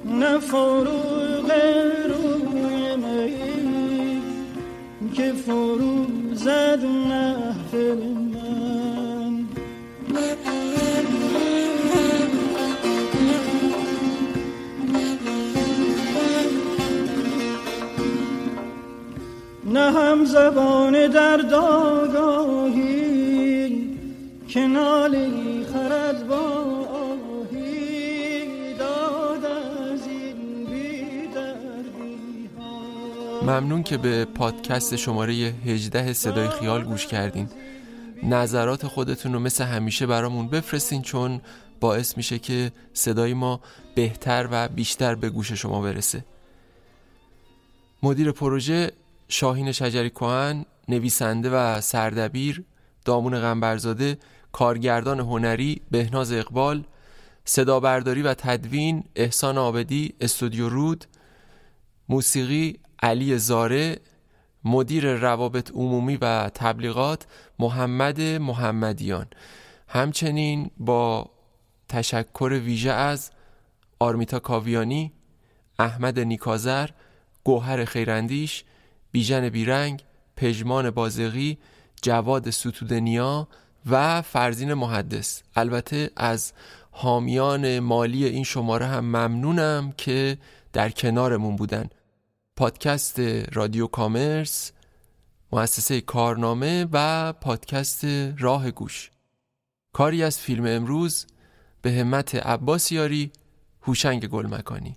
نه فروغ روی می محفل من. نه هم زبان در داگاهی که نالی ممنون که به پادکست شماره 18 صدای خیال گوش کردین. نظرات خودتون رو مثل همیشه برامون بفرستین چون باعث میشه که صدای ما بهتر و بیشتر به گوش شما برسه. مدیر پروژه شاهین شجری کهن نویسنده و سردبیر دامون غنبرزاده کارگردان هنری بهناز اقبال صدا برداری و تدوین احسان آبدی استودیو رود موسیقی علی زاره مدیر روابط عمومی و تبلیغات محمد محمدیان. همچنین با تشکر ویژه از آرمیتا کاویانی احمد نیکازر گوهر خیراندیش بیژن بیرنگ پژمان بازقی جواد ستودنیا و فرزین محدث. البته از حامیان مالی این شماره هم ممنونم که در کنارمون بودن. پادکست رادیو کامرس مؤسسه کارنامه و پادکست راه گوش. کاری از فیلم امروز به همت عباس یاری هوشنگ گلمکانی.